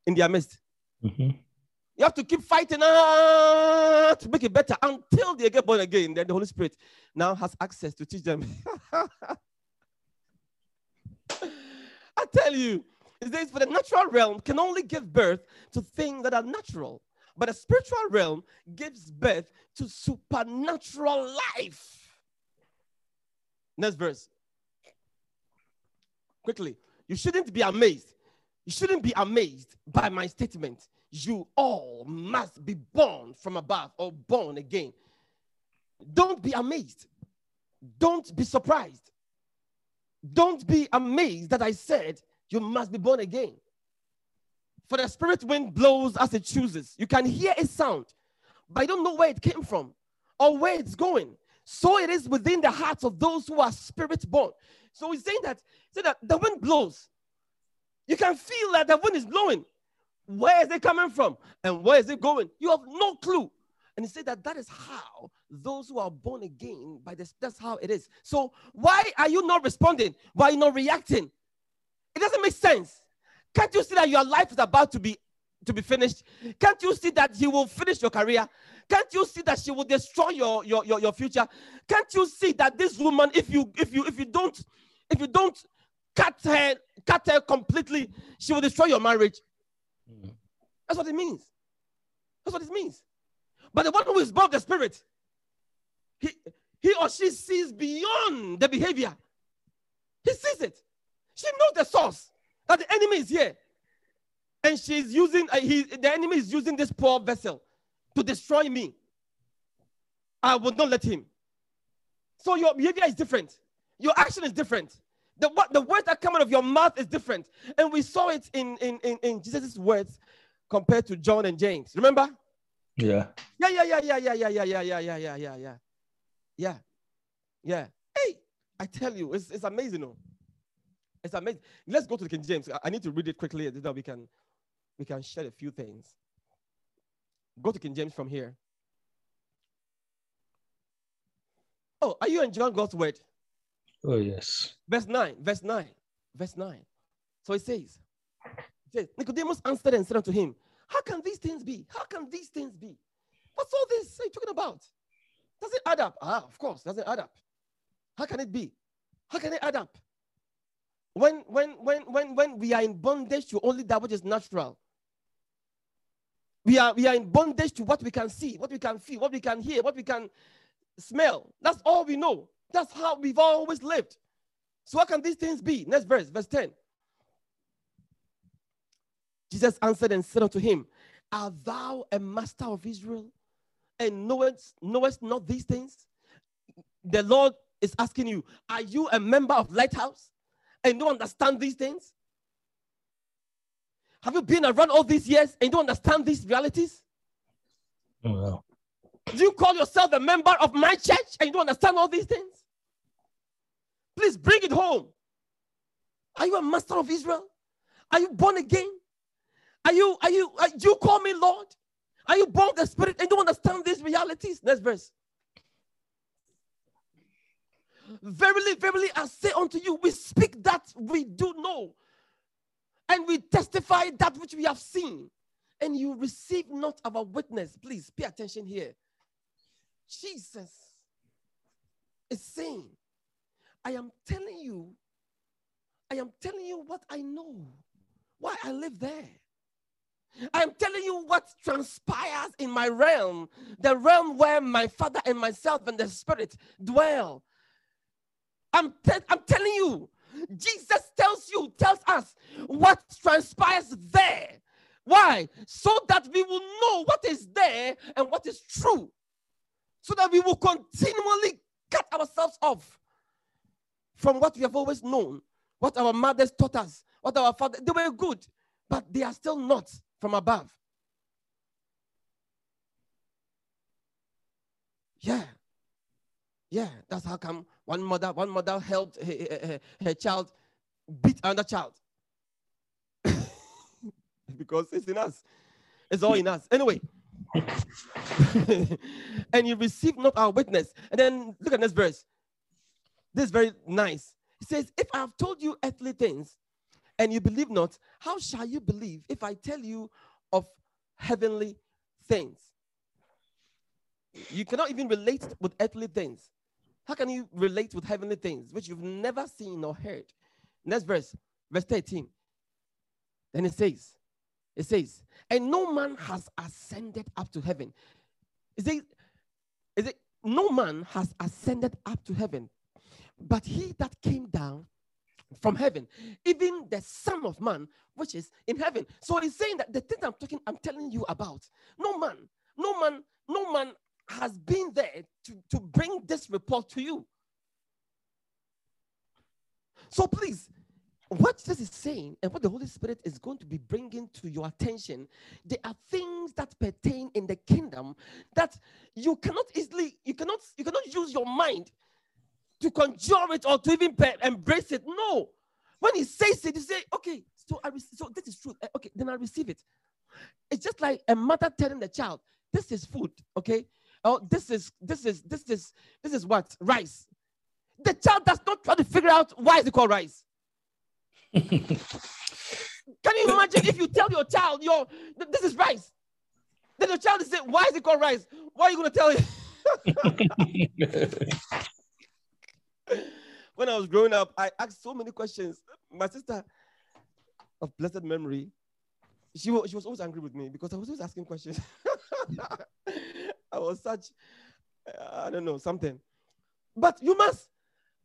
in their midst. Mhm. You have to keep fighting ah, to make it better until they get born again. Then the Holy Spirit now has access to teach them. I tell you, it says, for the natural realm can only give birth to things that are natural, but the spiritual realm gives birth to supernatural life. Next verse. Quickly, you shouldn't be amazed. You shouldn't be amazed by my statement. You all must be born from above or born again. Don't be amazed. Don't be surprised. Don't be amazed that I said you must be born again. For the spirit wind blows as it chooses. You can hear a sound, but I don't know where it came from or where it's going. So it is within the hearts of those who are spirit born. So he's saying that, saying that the wind blows. You can feel that the wind is blowing. Where is it coming from? And where is it going? You have no clue. And he said that that is how those who are born again by this, that's how it is. So why are you not responding? Why are you not reacting? It doesn't make sense. Can't you see that your life is about to be to be finished? Can't you see that he will finish your career? Can't you see that she will destroy your, your, your, your future? Can't you see that this woman, if you if you if you don't if you don't cut her cut her completely, she will destroy your marriage? Mm. That's what it means. That's what it means. But the one who is above the spirit, he, he or she sees beyond the behavior. He sees it. She knows the source that the enemy is here. And she's using, uh, he, the enemy is using this poor vessel to destroy me. I will not let him. So your behavior is different. Your action is different. The, what, the words that come out of your mouth is different. And we saw it in, in, in, in Jesus' words compared to John and James. Remember? Yeah. Yeah, yeah, yeah, yeah, yeah, yeah, yeah, yeah, yeah, yeah, yeah, yeah, yeah. Yeah. Yeah. Hey, I tell you, it's, it's amazing. Oh. It's amazing. Let's go to the King James. I- I need to read it quickly so that we can we can share a few things. Go to King James from here. Oh, are you enjoying God's word? Oh, yes. Verse 9, verse 9, verse 9. So it says, it says, Nicodemus answered and said unto him, How can these things be? How can these things be? What's all this are you talking about? Does it add up? Ah, of course, doesn't add up. How can it be? How can it add up? When when when when when we are in bondage to only that which is natural. We are we are in bondage to what we can see, what we can feel, what we can hear, what we can smell. That's all we know. That's how we've always lived. So what can these things be? Next verse, verse 10. Jesus answered and said unto him, Art thou a master of Israel and knowest, knowest not these things? The Lord is asking you, Are you a member of Lighthouse and don't understand these things? Have you been around all these years and don't understand these realities? Oh, wow. Do you call yourself a member of my church and you don't understand all these things? Please bring it home. Are you a master of Israel? Are you born again? Are you, are you, are, you call me Lord? Are you born the Spirit and don't understand these realities? Next verse. Verily, verily, I say unto you, we speak that we do know, and we testify that which we have seen, and you receive not our witness. Please pay attention here. Jesus is saying, I am telling you, I am telling you what I know, why I live there. I am telling you what transpires in my realm, the realm where my Father and myself and the Spirit dwell. I'm, te- I'm telling you, Jesus tells you, tells us what transpires there. Why? So that we will know what is there and what is true. So that we will continually cut ourselves off from what we have always known, what our mothers taught us, what our fathers, they were good, but they are still not from above. Yeah. Yeah, that's how come one mother, one mother helped her- her- her child beat another child. because it's in us. It's all in us. Anyway. and you receive not our witness. And then look at this verse. This is very nice. He says, If I have told you earthly things and you believe not, how shall you believe if I tell you of heavenly things? You cannot even relate with earthly things. How can you relate with heavenly things which you've never seen or heard? Next verse. verse 13. Then it says, it says, and no man has ascended up to heaven. Is it, is it, no man has ascended up to heaven, but he that came down from heaven, even the Son of Man, which is in heaven. So he's saying that the thing I'm talking, I'm telling you about, no man, no man, no man has been there to, to bring this report to you. So please, what this is saying and what the Holy Spirit is going to be bringing to your attention, there are things that pertain in the kingdom that you cannot easily, you cannot, you cannot use your mind to conjure it or to even embrace it. No. When he says it, you say, okay, so I so this is truth. Eh, Okay, then I receive it. It's just like a mother telling the child, this is food, okay? Oh, this is this is this is this is what? Rice. The child does not try to figure out why is it called rice. Can you imagine if you tell your child, your th- this is rice? Then the child is saying, why is it called rice? Why are you gonna tell him? when I was growing up, I asked so many questions. My sister of blessed memory, she was, she was always angry with me because I was always asking questions. I was such, uh, I don't know, something. But you must,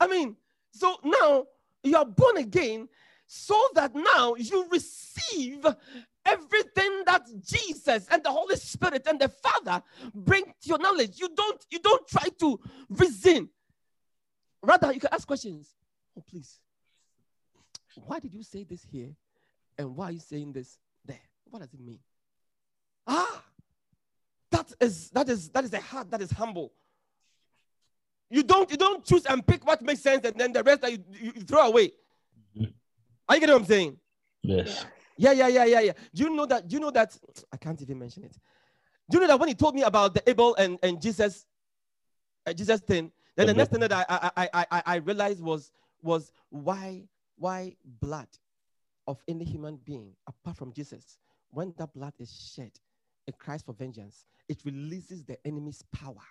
I mean, so now you are born again so that now you receive everything that Jesus and the Holy Spirit and the Father bring to your knowledge. You don't, you don't try to reason. Rather, you can ask questions. Oh, please. Why did you say this here? And why are you saying this there? What does it mean? Ah, that is that is that is a heart that is humble. You don't you don't choose and pick what makes sense and then the rest that you, you, you throw away. Mhm. Are you getting what I'm saying? yes. Yeah, yeah, yeah, yeah, yeah. Do you know that? Do you know that? I can't even mention it. Do you know that when he told me about the Abel and, and Jesus, uh, Jesus thing, then the next thing that I I, I I I realized was was why why blood of any human being apart from Jesus, when that blood is shed, it cries for vengeance. It releases the enemy's power.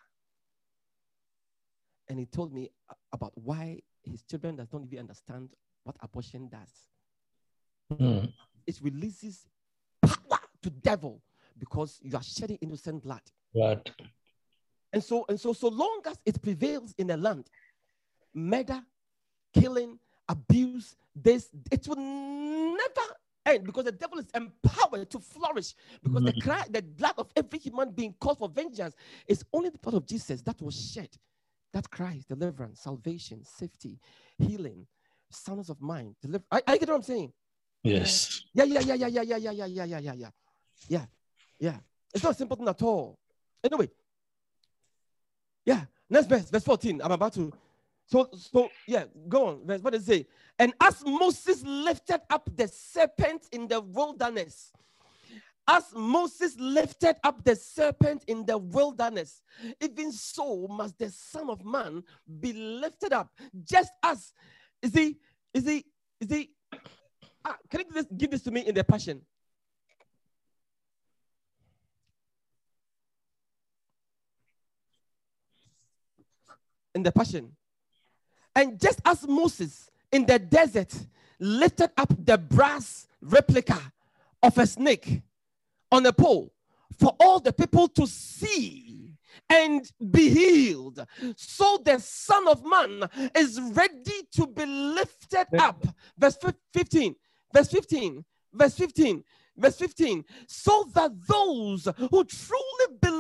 And he told me about why his children does not even understand what abortion does Mm. it releases power to devil because you are shedding innocent blood. But And so, and so, so long as it prevails in the land, murder, killing, abuse, this, it will never end because the devil is empowered to flourish. Because the Mhm. cry, the blood of every human being called for vengeance is only the blood of Jesus that was shed. That cries deliverance, salvation, safety, healing, soundness of mind. Deliver. I, I get what I'm saying. yes. Yeah, yeah, yeah, yeah, yeah, yeah, yeah, yeah, yeah, yeah, yeah, yeah. Yeah, yeah. It's not a simple thing at all. Anyway. Yeah. Next verse, verse 14. I'm about to. So, so yeah, go on. Verse, what does it say? And as Moses lifted up the serpent in the wilderness, as Moses lifted up the serpent in the wilderness, even so must the Son of Man be lifted up, just as is he, is he, is he, Ah, can you just give this to me in the passion? In the passion. And just as Moses in the desert lifted up the brass replica of a snake on a pole for all the people to see and be healed, so the Son of Man is ready to be lifted up. Verse 15, verse 15, verse 15, verse 15. So that those who truly believe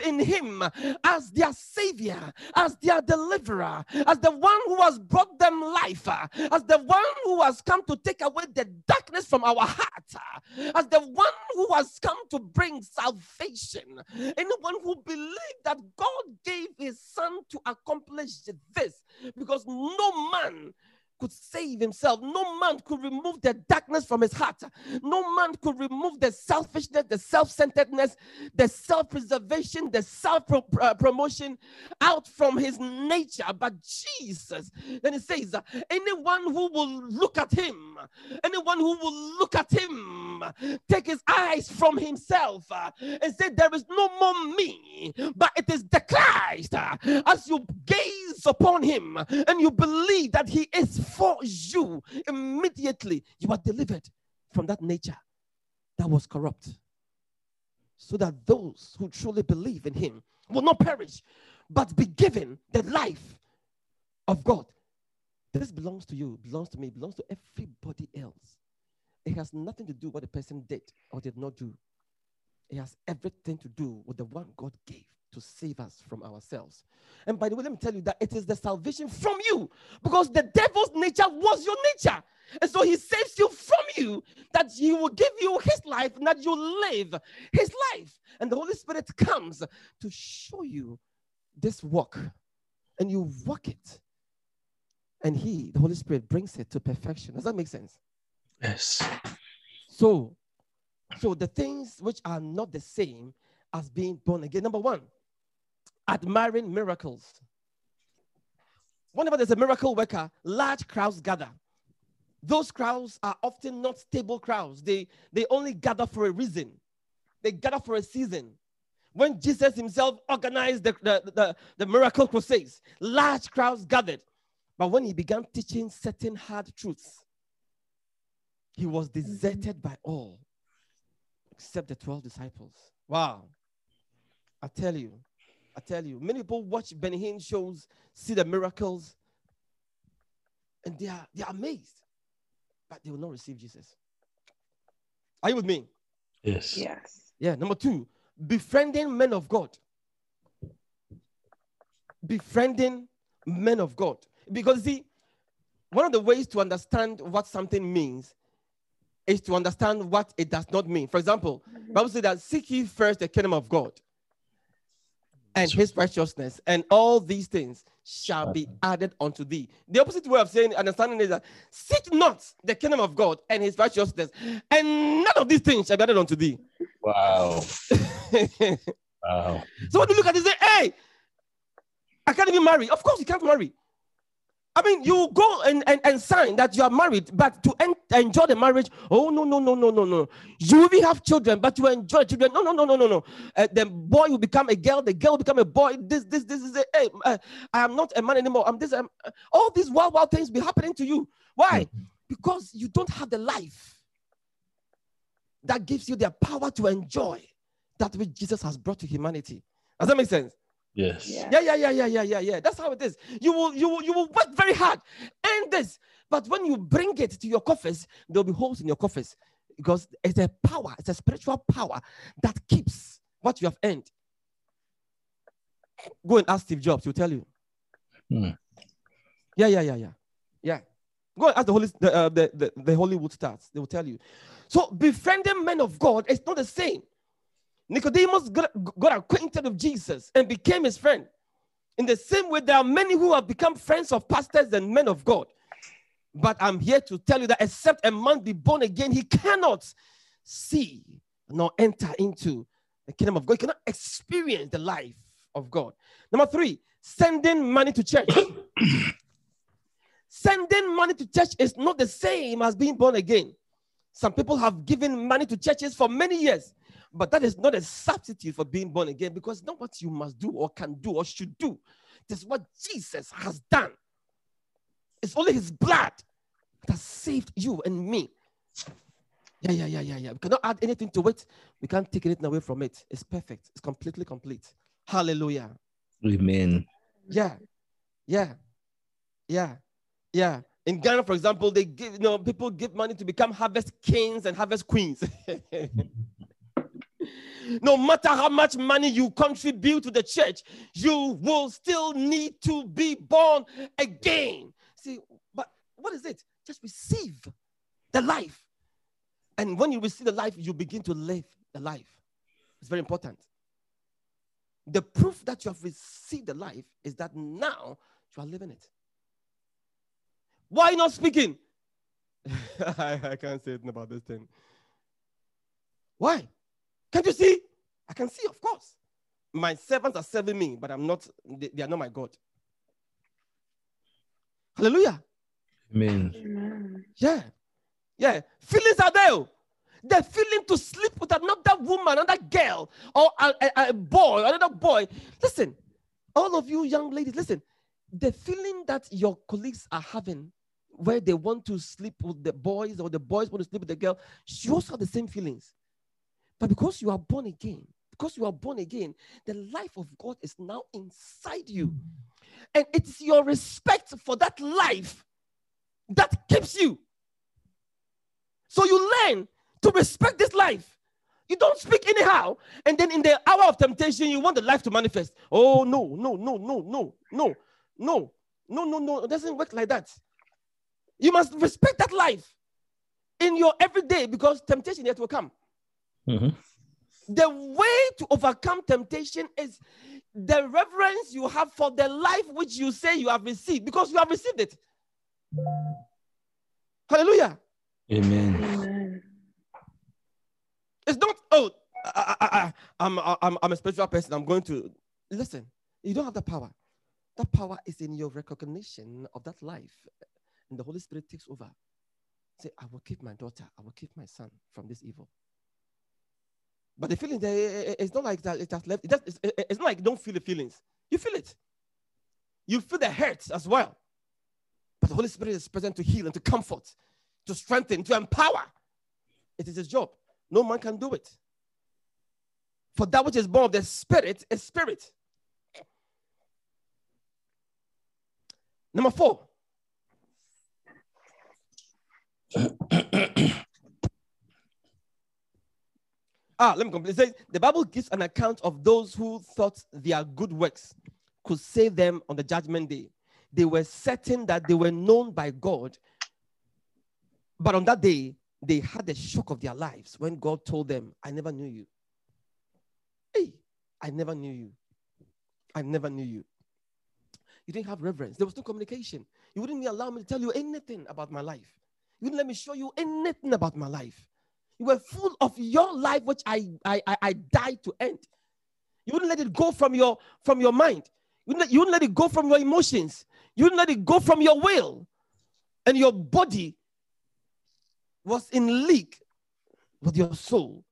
in Him as their Savior, as their deliverer, as the one who has brought them life, as the one who has come to take away the darkness from our heart, as the one who has come to bring salvation, anyone who believes that God gave His Son to accomplish this, because no man could save himself. No man could remove the darkness from his heart. No man could remove the selfishness, the self centeredness, the self preservation, the self promotion out from his nature. But Jesus, then he says, anyone who will look at him, anyone who will look at him, take his eyes from himself uh, and say, There is no more me, but it is the Christ. Uh, As you gaze upon him and you believe that he is for you, immediately you are delivered from that nature that was corrupt. So that those who truly believe in him will not perish, but be given the life of God. This belongs to you, belongs to me, belongs to everybody else. It has nothing to do what the person did or did not do. It has everything to do with the one God gave to save us from ourselves. And by the way, let me tell you that it is the salvation from you because the devil's nature was your nature. And so he saves you from you that he will give you his life and that you live his life. And the Holy Spirit comes to show you this walk and you walk it. And he, the Holy Spirit, brings it to perfection. Does that make sense? Yes. So, so the things which are not the same as being born again. Number one, admiring miracles. Whenever there's a miracle worker, large crowds gather. Those crowds are often not stable crowds. They, they only gather for a reason. They gather for a season. When Jesus himself organized the, the, the, the miracle crusades, large crowds gathered. But when he began teaching certain hard truths, he was deserted by all except the 12 disciples. Wow. I tell you, I tell you, many people watch Benny Hinn shows, see the miracles, and they are, they are amazed, but they will not receive Jesus. Are you with me? Yes. Yes. Yeah. Number two, befriending men of God. Befriending men of God. Because see, one of the ways to understand what something means is to understand what it does not mean. For example, mm-hmm. Bible says that seek ye first the kingdom of God and his righteousness, and all these things shall be added unto thee. The opposite way of saying understanding is that seek not the kingdom of God and his righteousness, and none of these things shall be added unto thee. Wow. wow. so when you look at it, say, hey, I can't even marry. Of course, you can't marry. I mean, you go and, and, and sign that you are married, but to en- enjoy the marriage, oh, no, no, no, no, no, no. You will have children, but you enjoy children. No, no, no, no, no, no. Uh, the boy will become a girl, the girl will become a boy. This, this, this is a, hey, uh, I am not a man anymore. I'm this. I'm, uh, all these wild, wild things be happening to you. Why? Because you don't have the life that gives you the power to enjoy that which Jesus has brought to humanity. Does that make sense? Yes. Yeah. Yeah, yeah, yeah, yeah, yeah, yeah, yeah. That's how it is. You will, you will, you will work very hard, earn this, but when you bring it to your coffers, there'll be holes in your coffers because it's a power, it's a spiritual power that keeps what you have earned. Go and ask Steve Jobs; he'll tell you. Hmm. Yeah, yeah, yeah, yeah, yeah. Go and ask the holy, the, uh, the, the, the Hollywood stars; they will tell you. So befriending men of God is not the same. Nicodemus got, got acquainted with Jesus and became his friend. In the same way, there are many who have become friends of pastors and men of God. But I'm here to tell you that except a man be born again, he cannot see nor enter into the kingdom of God. He cannot experience the life of God. Number three, sending money to church. sending money to church is not the same as being born again. Some people have given money to churches for many years, but that is not a substitute for being born again because it's not what you must do or can do or should do. It's what Jesus has done. It's only his blood that has saved you and me. Yeah, yeah, yeah, yeah, yeah. We cannot add anything to it. We can't take anything away from it. It's perfect. It's completely complete. Hallelujah. Amen. Yeah, yeah, yeah, yeah. In Ghana, for example, they give you know people give money to become harvest kings and harvest queens. no matter how much money you contribute to the church, you will still need to be born again. See, but what is it? Just receive the life. And when you receive the life, you begin to live the life. It's very important. The proof that you have received the life is that now you are living it. Why not speaking? I, I can't say anything about this thing. Why? Can't you see? I can see, of course. My servants are serving me, but I'm not, they, they are not my God. Hallelujah. Amen. Amen. Yeah. Yeah. Feelings are there. Oh. The feeling to sleep with another woman, another girl, or a, a- a boy, another boy. Listen, all of you young ladies, listen. the feeling that your colleagues are having where they want to sleep with the boys or the boys want to sleep with the girl, she also have the same feelings. But because you are born again, because you are born again, the life of God is now inside you. And it's your respect for that life that keeps you. So you learn to respect this life. You don't speak anyhow. And then in the hour of temptation, you want the life to manifest. Oh, no, no, no, no, no, no, no, no, no, no. It doesn't work like that. You must respect that life in your everyday because temptation yet will come. Mhm. The way to overcome temptation is the reverence you have for the life which you say you have received because you have received it. Hallelujah. Amen. Amen. It's not, oh, I, I, I, I'm, I'm, I'm a spiritual person. I'm going to listen. You don't have the power. That power is in your recognition of that life. And the Holy Spirit takes over. Say, I will keep my daughter, I will keep my son from this evil. But the feeling there, eh, eh, it's not like that, it has left. It does, it's, eh, it's not like you don't feel the feelings. You feel it. You feel the hurt as well. But the Holy Spirit is present to heal and to comfort, to strengthen, to empower. It is his job. No man can do it. For that which is born of the spirit is spirit. Number four. ah, let me complete. Says, the Bible gives an account of those who thought their good works could save them on the judgment day. They were certain that they were known by God. But on that day, they had the shock of their lives when God told them, I never knew you. Hey, I never knew you. I never knew you. You didn't have reverence. There was no communication. You wouldn't allow me to tell you anything about my life. You wouldn't let me show you anything about my life. You were full of your life, which I I I, I died to end. You wouldn't let it go from your from your mind. You wouldn't, let, you wouldn't let it go from your emotions. You wouldn't let it go from your will. And your body was in league with your soul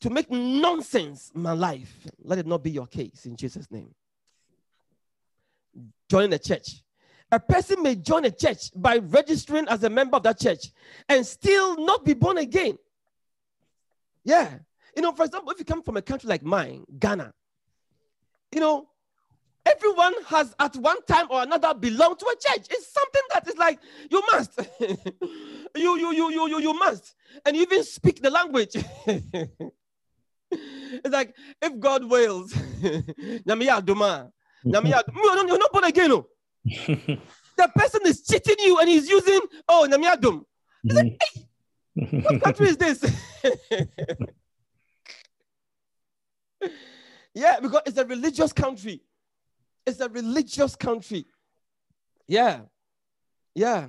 to make nonsense my life. Let it not be your case in Jesus' name. Join the church. A person may join a church by registering as a member of that church and still not be born again. Yeah. You know, for example, if you come from a country like mine, Ghana, you know, everyone has at one time or another belonged to a church. It's something that is like you must. you, you, you, you, you, you must. And you even speak the language. it's like if God wills, Nyamiya Duma. Nyamiya, you're not- you're not born again. oh. The person is cheating you and he's using, oh, Namiyadum. What country is this? yeah, because it's a religious country. It's a religious country. Yeah. Yeah.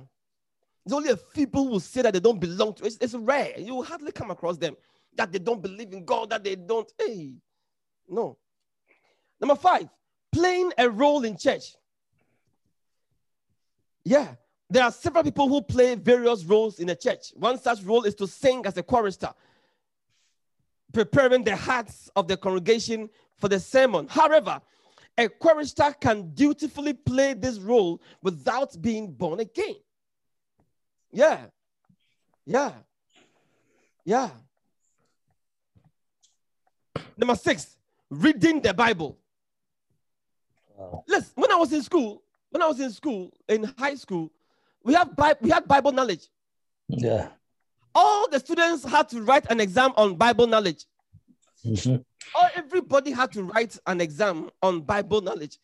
There's only a few people who say that they don't belong to it's, it's rare. You hardly come across them that they don't believe in God, that they don't. Hey, no. Number five, playing a role in church. Yeah, there are several people who play various roles in a church. One such role is to sing as a chorister, preparing the hearts of the congregation for the sermon. However, a chorister can dutifully play this role without being born again. Yeah, yeah, yeah. Number six, reading the Bible. Wow. Listen, when I was in school, when I was in school, in high school, we have Bi- we had Bible knowledge. Yeah. All the students had to write an exam on Bible knowledge. Mhm. All everybody had to write an exam on Bible knowledge.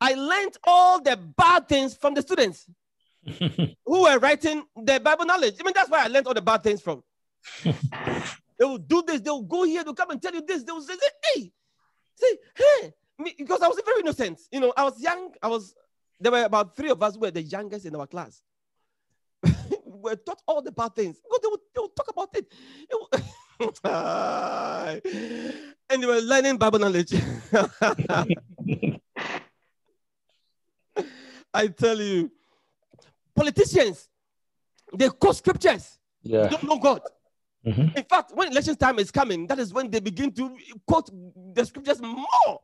I learned all the bad things from the students who were writing the Bible knowledge. I mean, that's where I learned all the bad things from. they will do this, they will go here, they'll come and tell you this. They will say, hey, say, hey, me, because I was very innocent. You know, I was young, I was there were about three of us who were the youngest in our class. we were taught all the bad things. Because they would, they would talk about it. And they were learning Bible knowledge. I tell you, politicians, they quote scriptures. They Yeah. don't know God. Mhm. In fact, when election time is coming, that is when they begin to quote the scriptures more.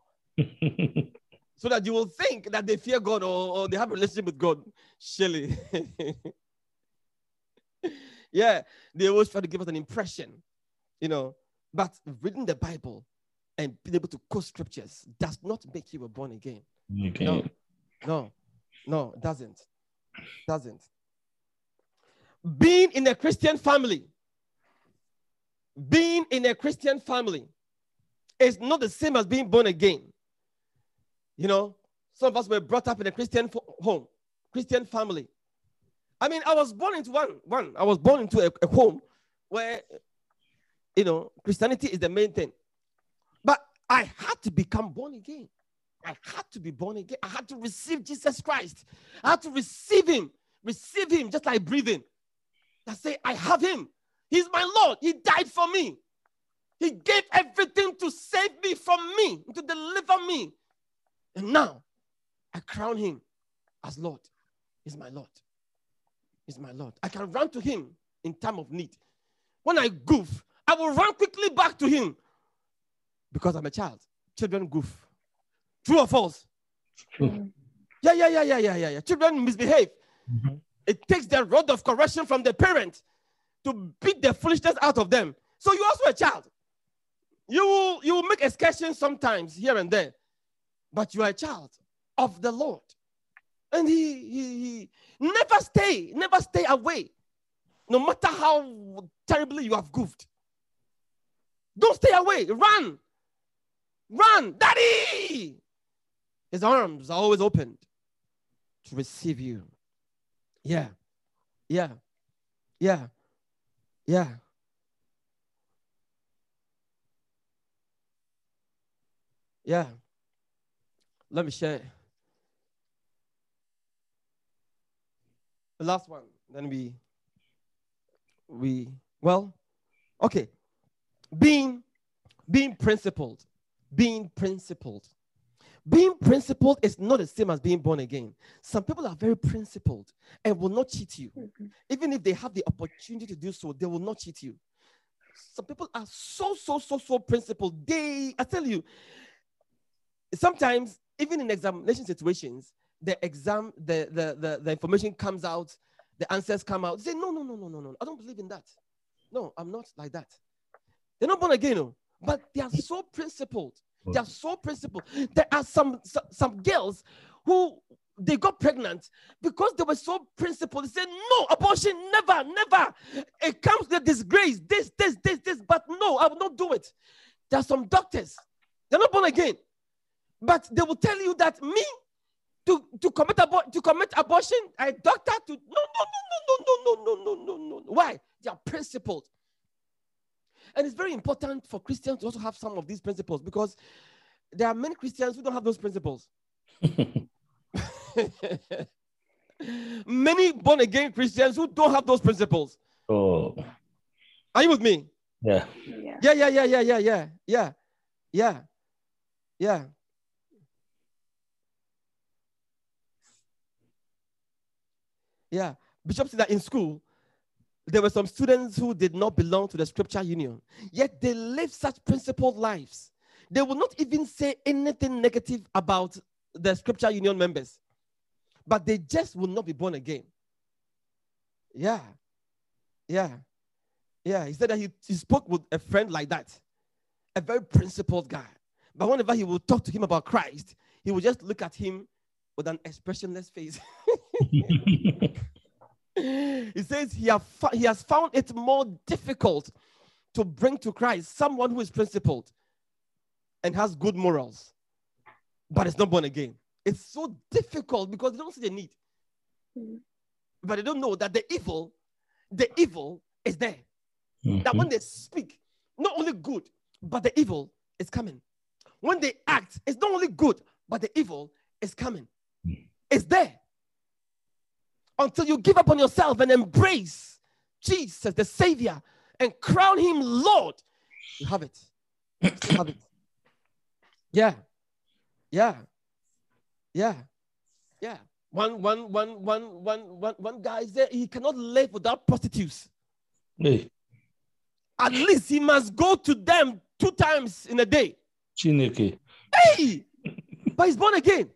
So that you will think that they fear God or, or they have a relationship with God. Surely. yeah, they always try to give us an impression, you know. But reading the Bible and being able to quote scriptures does not make you a born again. Okay. No, no, no, it doesn't. Doesn't. Being in a Christian family, being in a Christian family is not the same as being born again. You know, some of us were brought up in a Christian home, Christian family. I mean, I was born into one, one, I was born into a, a home where, you know, Christianity is the main thing. But I had to become born again. I had to be born again. I had to receive Jesus Christ. I had to receive him, receive him just like breathing. I say, I have him. He's my Lord. He died for me. He gave everything to save me from me, to deliver me. And now I crown him as Lord. He's my Lord. He's my Lord. I can run to him in time of need. When I goof, I will run quickly back to him because I'm a child. Children goof. True or false? True. Yeah, yeah, yeah, yeah, yeah, yeah, yeah. Children misbehave. Mhm. It takes the rod of correction from the parent to beat the foolishness out of them. So you're also a child. You will you will make excursions sometimes here and there, but you are a child of the Lord. And he, he, he never stay, never stay away, no matter how terribly you have goofed. Don't stay away. Run. Run. Daddy. His arms are always opened to receive you. Yeah. Yeah. Yeah. Yeah. Yeah. Let me share. The last one. Then we we well, okay. Being being principled. Being principled. Being principled is not the same as being born again. Some people are very principled and will not cheat you. Mhm. Even if they have the opportunity to do so, they will not cheat you. Some people are so, so, so, so principled. They, I tell you, sometimes, even in examination situations, the exam, the, the, the, the information comes out, the answers come out. They say, no, no, no, no, no, no. I don't believe in that. No, I'm not like that. They're not born again, no, but they are so principled. They are so principled. There are some, some some girls who they got pregnant because they were so principled. They said, No, abortion, never, never. It comes with disgrace, this, this, this, this, but no, I will not do it. There are some doctors, they're not born again, but they will tell you that me to, to commit abor- to commit abortion, a doctor to no, no, no, no, no, no, no, no, no, no, no. Why? They are principled. And it's very important for Christians to also have some of these principles because there are many Christians who don't have those principles. many born again Christians who don't have those principles. oh, Are you with me? yeah. Yeah. Yeah, yeah, yeah, yeah, yeah, yeah, yeah, yeah, yeah. Bishop said that in school, there were some students who did not belong to the scripture union, yet they lived such principled lives. They would not even say anything negative about the scripture union members, but they just will not be born again. Yeah. Yeah. Yeah. He said that he, he spoke with a friend like that, a very principled guy. But whenever he would talk to him about Christ, he would just look at him with an expressionless face. he says he, have he has found it more difficult to bring to Christ someone who is principled and has good morals, but it's not born again. It's so difficult because they don't see the need, Mhm. but they don't know that the evil, the evil is there. That when they speak, not only good, but the evil is coming. When they act, it's not only good, but the evil is coming. Mm. It's there. Until you give up on yourself and embrace Jesus, the Savior, and crown Him Lord, you have it. You have it. Yeah. Yeah. Yeah. Yeah. One, one, one, one, one, one, one guy is there. He cannot live without prostitutes hey, at least he must go to them two times in a day. Chineke. Hey, but he's born again.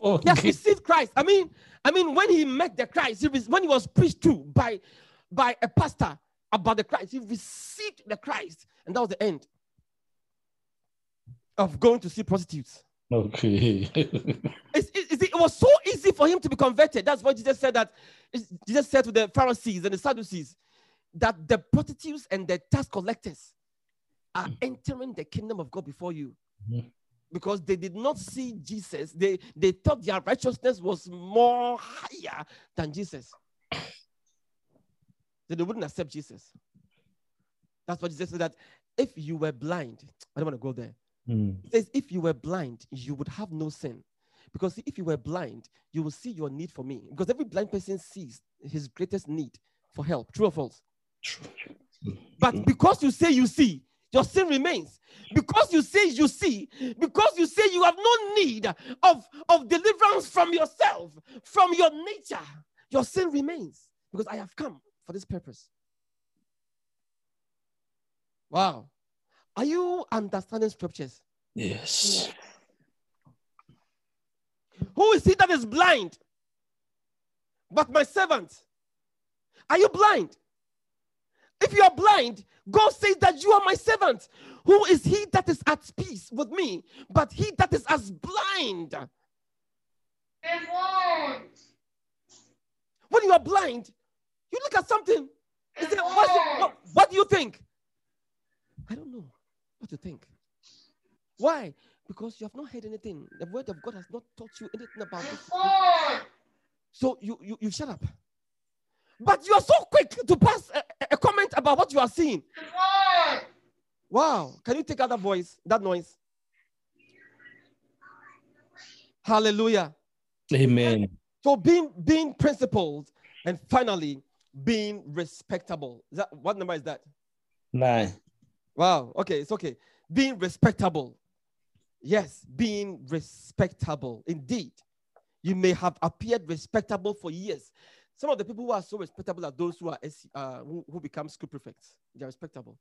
Oh, He has received Christ. I mean, I mean, when he met the Christ, he was, when he was preached to by, by a pastor about the Christ, he received the Christ, and that was the end of going to see prostitutes. okay. It's, it, it was so easy for him to be converted. That's what Jesus said that. Jesus said to the Pharisees and the Sadducees that the prostitutes and the tax collectors are entering the kingdom of God before you. Mhm. Because they did not see Jesus, they, they thought their righteousness was more higher than Jesus. So they wouldn't accept Jesus. That's what Jesus said that if you were blind, I don't want to go there. Mm. It says, if you were blind, you would have no sin. Because if you were blind, you will see your need for me. Because every blind person sees his greatest need for help. True or false? True. But because you say you see, your sin remains. Because you say you see, because you say you have no need of, of deliverance from yourself, from your nature, your sin remains. Because I have come for this purpose. Wow. Are you understanding scriptures? Yes. Who is he that is blind? But my servant. Are you blind? If you are blind, God says that you are my servant. Who is he that is at peace with me? But he that is as blind. When you are blind, you look at something. Say, it- what, what do you think? I don't know what to think. Why? Because you have not heard anything. The word of God has not taught you anything about it. So you, you, you shut up. But you are so quick to pass a, comment about what you are seeing. Wow. Can you take out that voice, that noise? Hallelujah. Amen. So being being principled and finally being respectable. Is that what number is that? Nine. Wow. Okay, it's okay. Being respectable. Yes, being respectable. Indeed. You may have appeared respectable for years. Some of the people who are so respectable are those who are uh, who, who become school prefects. They are respectable.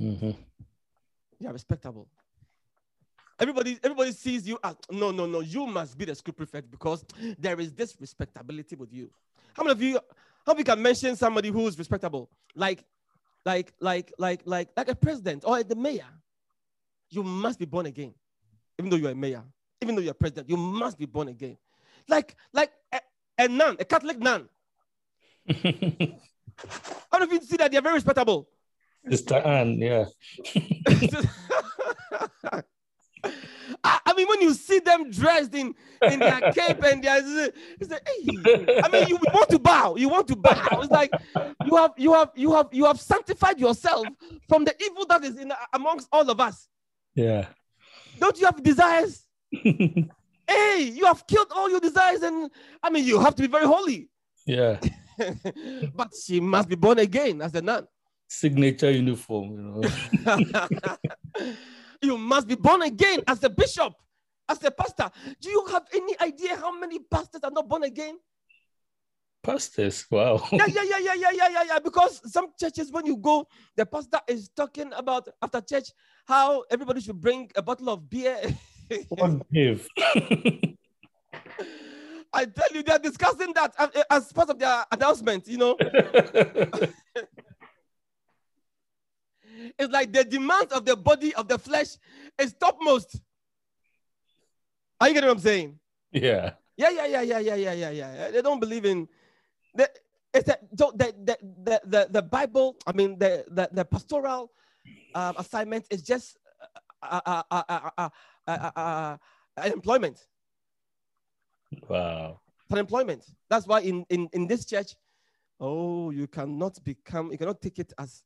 Mhm. They are respectable. Everybody, everybody sees you as no, no, no. You must be the school prefect because there is this respectability with you. How many of you, how many can mention somebody who is respectable? Like, like, like, like, like, like a president or the mayor. You must be born again, even though you're a mayor, even though you're a president. You must be born again. Like, like a, a nun, a Catholic nun. How of you see that they're very respectable? Sister Anne, yeah. I, I mean, when you see them dressed in, in their cape and their, it's like, hey. I mean, you want to bow. You want to bow. It's like you have you have you have you have sanctified yourself from the evil that is in amongst all of us. Yeah. Don't you have desires? Hey, you have killed all your desires, and I mean, you have to be very holy. yeah. but she must be born again as a nun. Signature uniform, you know. you must be born again as a bishop, as a pastor. Do you have any idea how many pastors are not born again? Pastors, wow. Yeah, yeah, yeah, yeah, yeah, yeah, yeah, yeah. Because some churches, when you go, the pastor is talking about after church how everybody should bring a bottle of beer. What? I tell you, they're discussing that uh, as part of their announcement. You know, it's like the demands of the body of the flesh is topmost. Are you getting what I'm saying? yeah. Yeah, yeah, yeah, yeah, yeah, yeah, yeah, yeah. They don't believe in the it's a, so the, the, the, the, the Bible, I mean, the, the, the pastoral um, assignment is just uh, uh, uh, uh, uh, uh, uh, uh, employment. Wow. For employment. That's why in, in, in this church, oh, you cannot become, you cannot take it as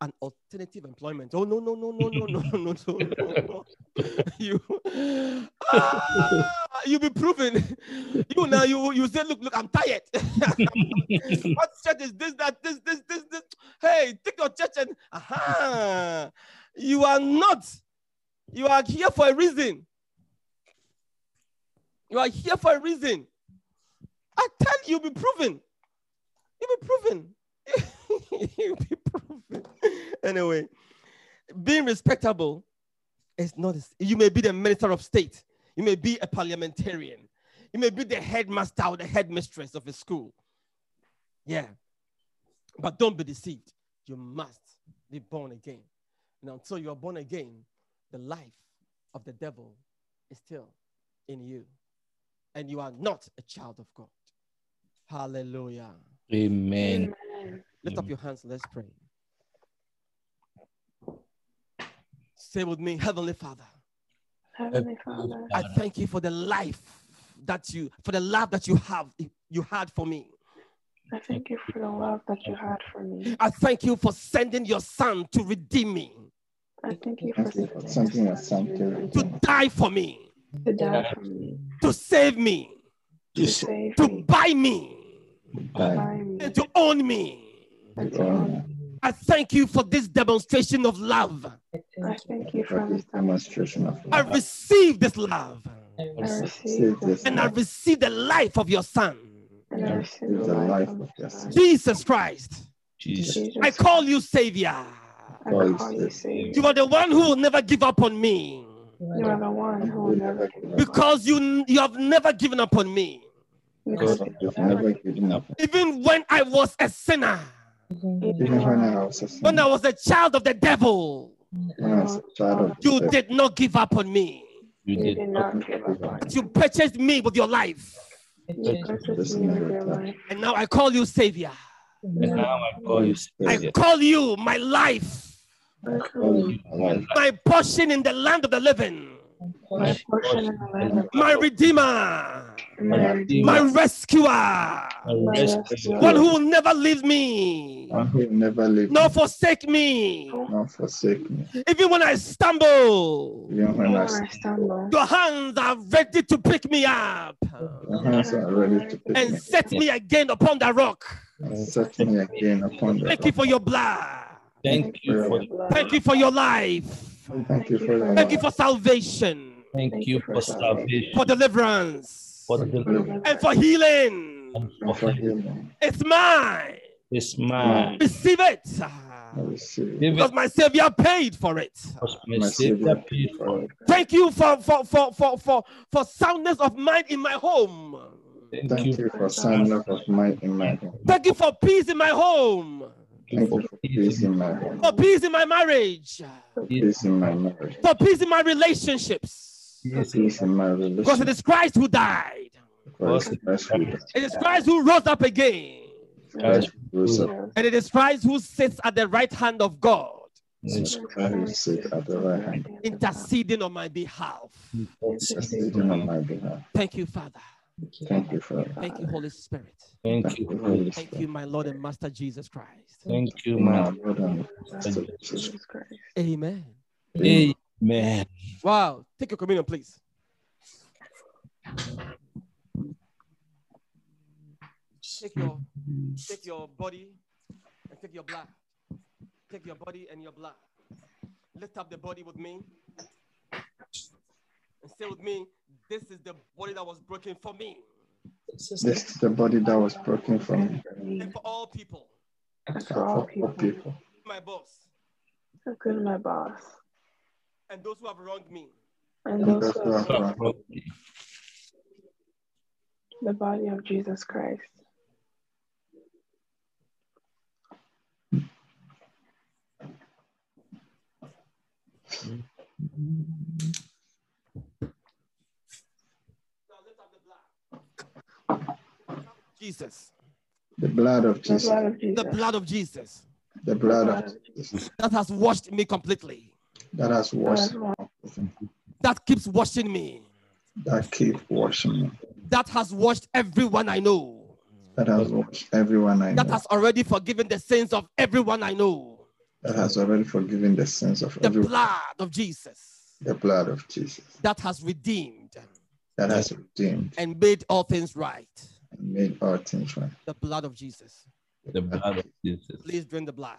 an alternative employment. Oh, no, no, no, no, no, no, no, no, no, no. you, ah, you be proven. You now, you, you say, look, look, I'm tired. what church is this, that, this, this, this, this? Hey, take your church and, aha, you are not. You are here for a reason. You are here for a reason. I tell you, you'll be proven. You'll be proven. you'll be proven. Anyway, being respectable is not, you may be the minister of state, You may be a parliamentarian. You may be the headmaster or the headmistress of a school. Yeah. But don't be deceived. You must be born again. And until you are born again, the life of the devil is still in you. And you are not a child of God. Hallelujah. Amen. Amen. Lift up your hands. Let's pray. Say with me, Heavenly Father, Heavenly Father, I thank you for the life that you, for the love that you have, you had for me. I thank you for the love that you had for me. I thank you for sending your son to redeem me, I thank you for Thank you for something your son to to die for me, to die for me, to save me, to save to me, buy me, to buy me, and to own me. and to own me. I thank you for this demonstration of love. I thank you For for this this demonstration of I love. receive this love, I Receive receive this and I love. receive the life of your son, and I receive Receive the life of your son. Jesus Christ. Jesus. Jesus, I call you Savior. I call you Savior. You are the one who will never give up on me You are the one who will never give because you, you have never given up on me. Because you you've never never given up. Even when I was a sinner, Even when I was a when I was a child of the devil, when I was a child of you did not give up on me. You You did did not give up on me. You purchased me with your life. You purchased me with your life. And now I call you Savior. And now I call you I call you my life, I call you My my portion in the land of the living, my portion in the land of my Redeemer, my Redeemer, my rescuer, my my rescuer. rescuer, one who will never leave me, one who will never leave nor me, forsake me. nor forsake me. Even when I stumble, Even when when I I stumble, your hands are ready to pick me up. Your hands are ready to pick and me set me again upon the rock. and set me again upon the Thank you for your blood. Thank you for blood. Thank you for your life. Thank you for Thank you for salvation, thank you for salvation, for deliverance, for deliverance, and for healing. and and for for healing. healing. It's mine. It's mine. Receive it. Receive. Give Because it my Savior paid for it. because My my Savior Savior paid for it. Thank you for, for, for, for, for, for soundness of mind in my home. Thank Thank you you for soundness of mind in my home. Thank you for peace in my home, Thank you for peace in my home. for peace in my marriage, Peace in my marriage. for peace in my relationships. Peace in my Because it is Christ who died. Because Christ who died. It is Christ who rose up again. Christ rose up. And it is Christ who sits at the right hand of God, Yes. Christ who sits at the right hand, interceding on my behalf. interceding on my behalf. Thank you, Father. Thank you for Thank you, Holy Spirit. Thank Thank you. Holy Spirit. Thank you, my Lord and Master Jesus Christ. Thank you, My. Lord and Master Jesus. Jesus Christ. Amen. Amen. Wow. Take your communion, please. Take your take your body and take your blood. Take your body and your blood. Lift up the body with me. And say with me, this is the body that was broken for me This is the body that was broken for me. and for all people. And and for all people, people. My boss including my boss, and those who have wronged me. and And those those who who have have wronged the body of Jesus Christ. Now lift up the blood. Jesus. The blood of Jesus. blood of Jesus. The blood of Jesus The blood of Jesus that has washed me completely. that has washed, That keeps washing me. that keeps washing me, That has washed everyone I know. that has washed everyone I know. That has already forgiven the sins of everyone I know. that has already forgiven the sins of The everyone. blood of Jesus The blood of Jesus that has redeemed that has redeemed and made all things right made all things right. The blood of Jesus. The blood of Jesus. Please drink the blood.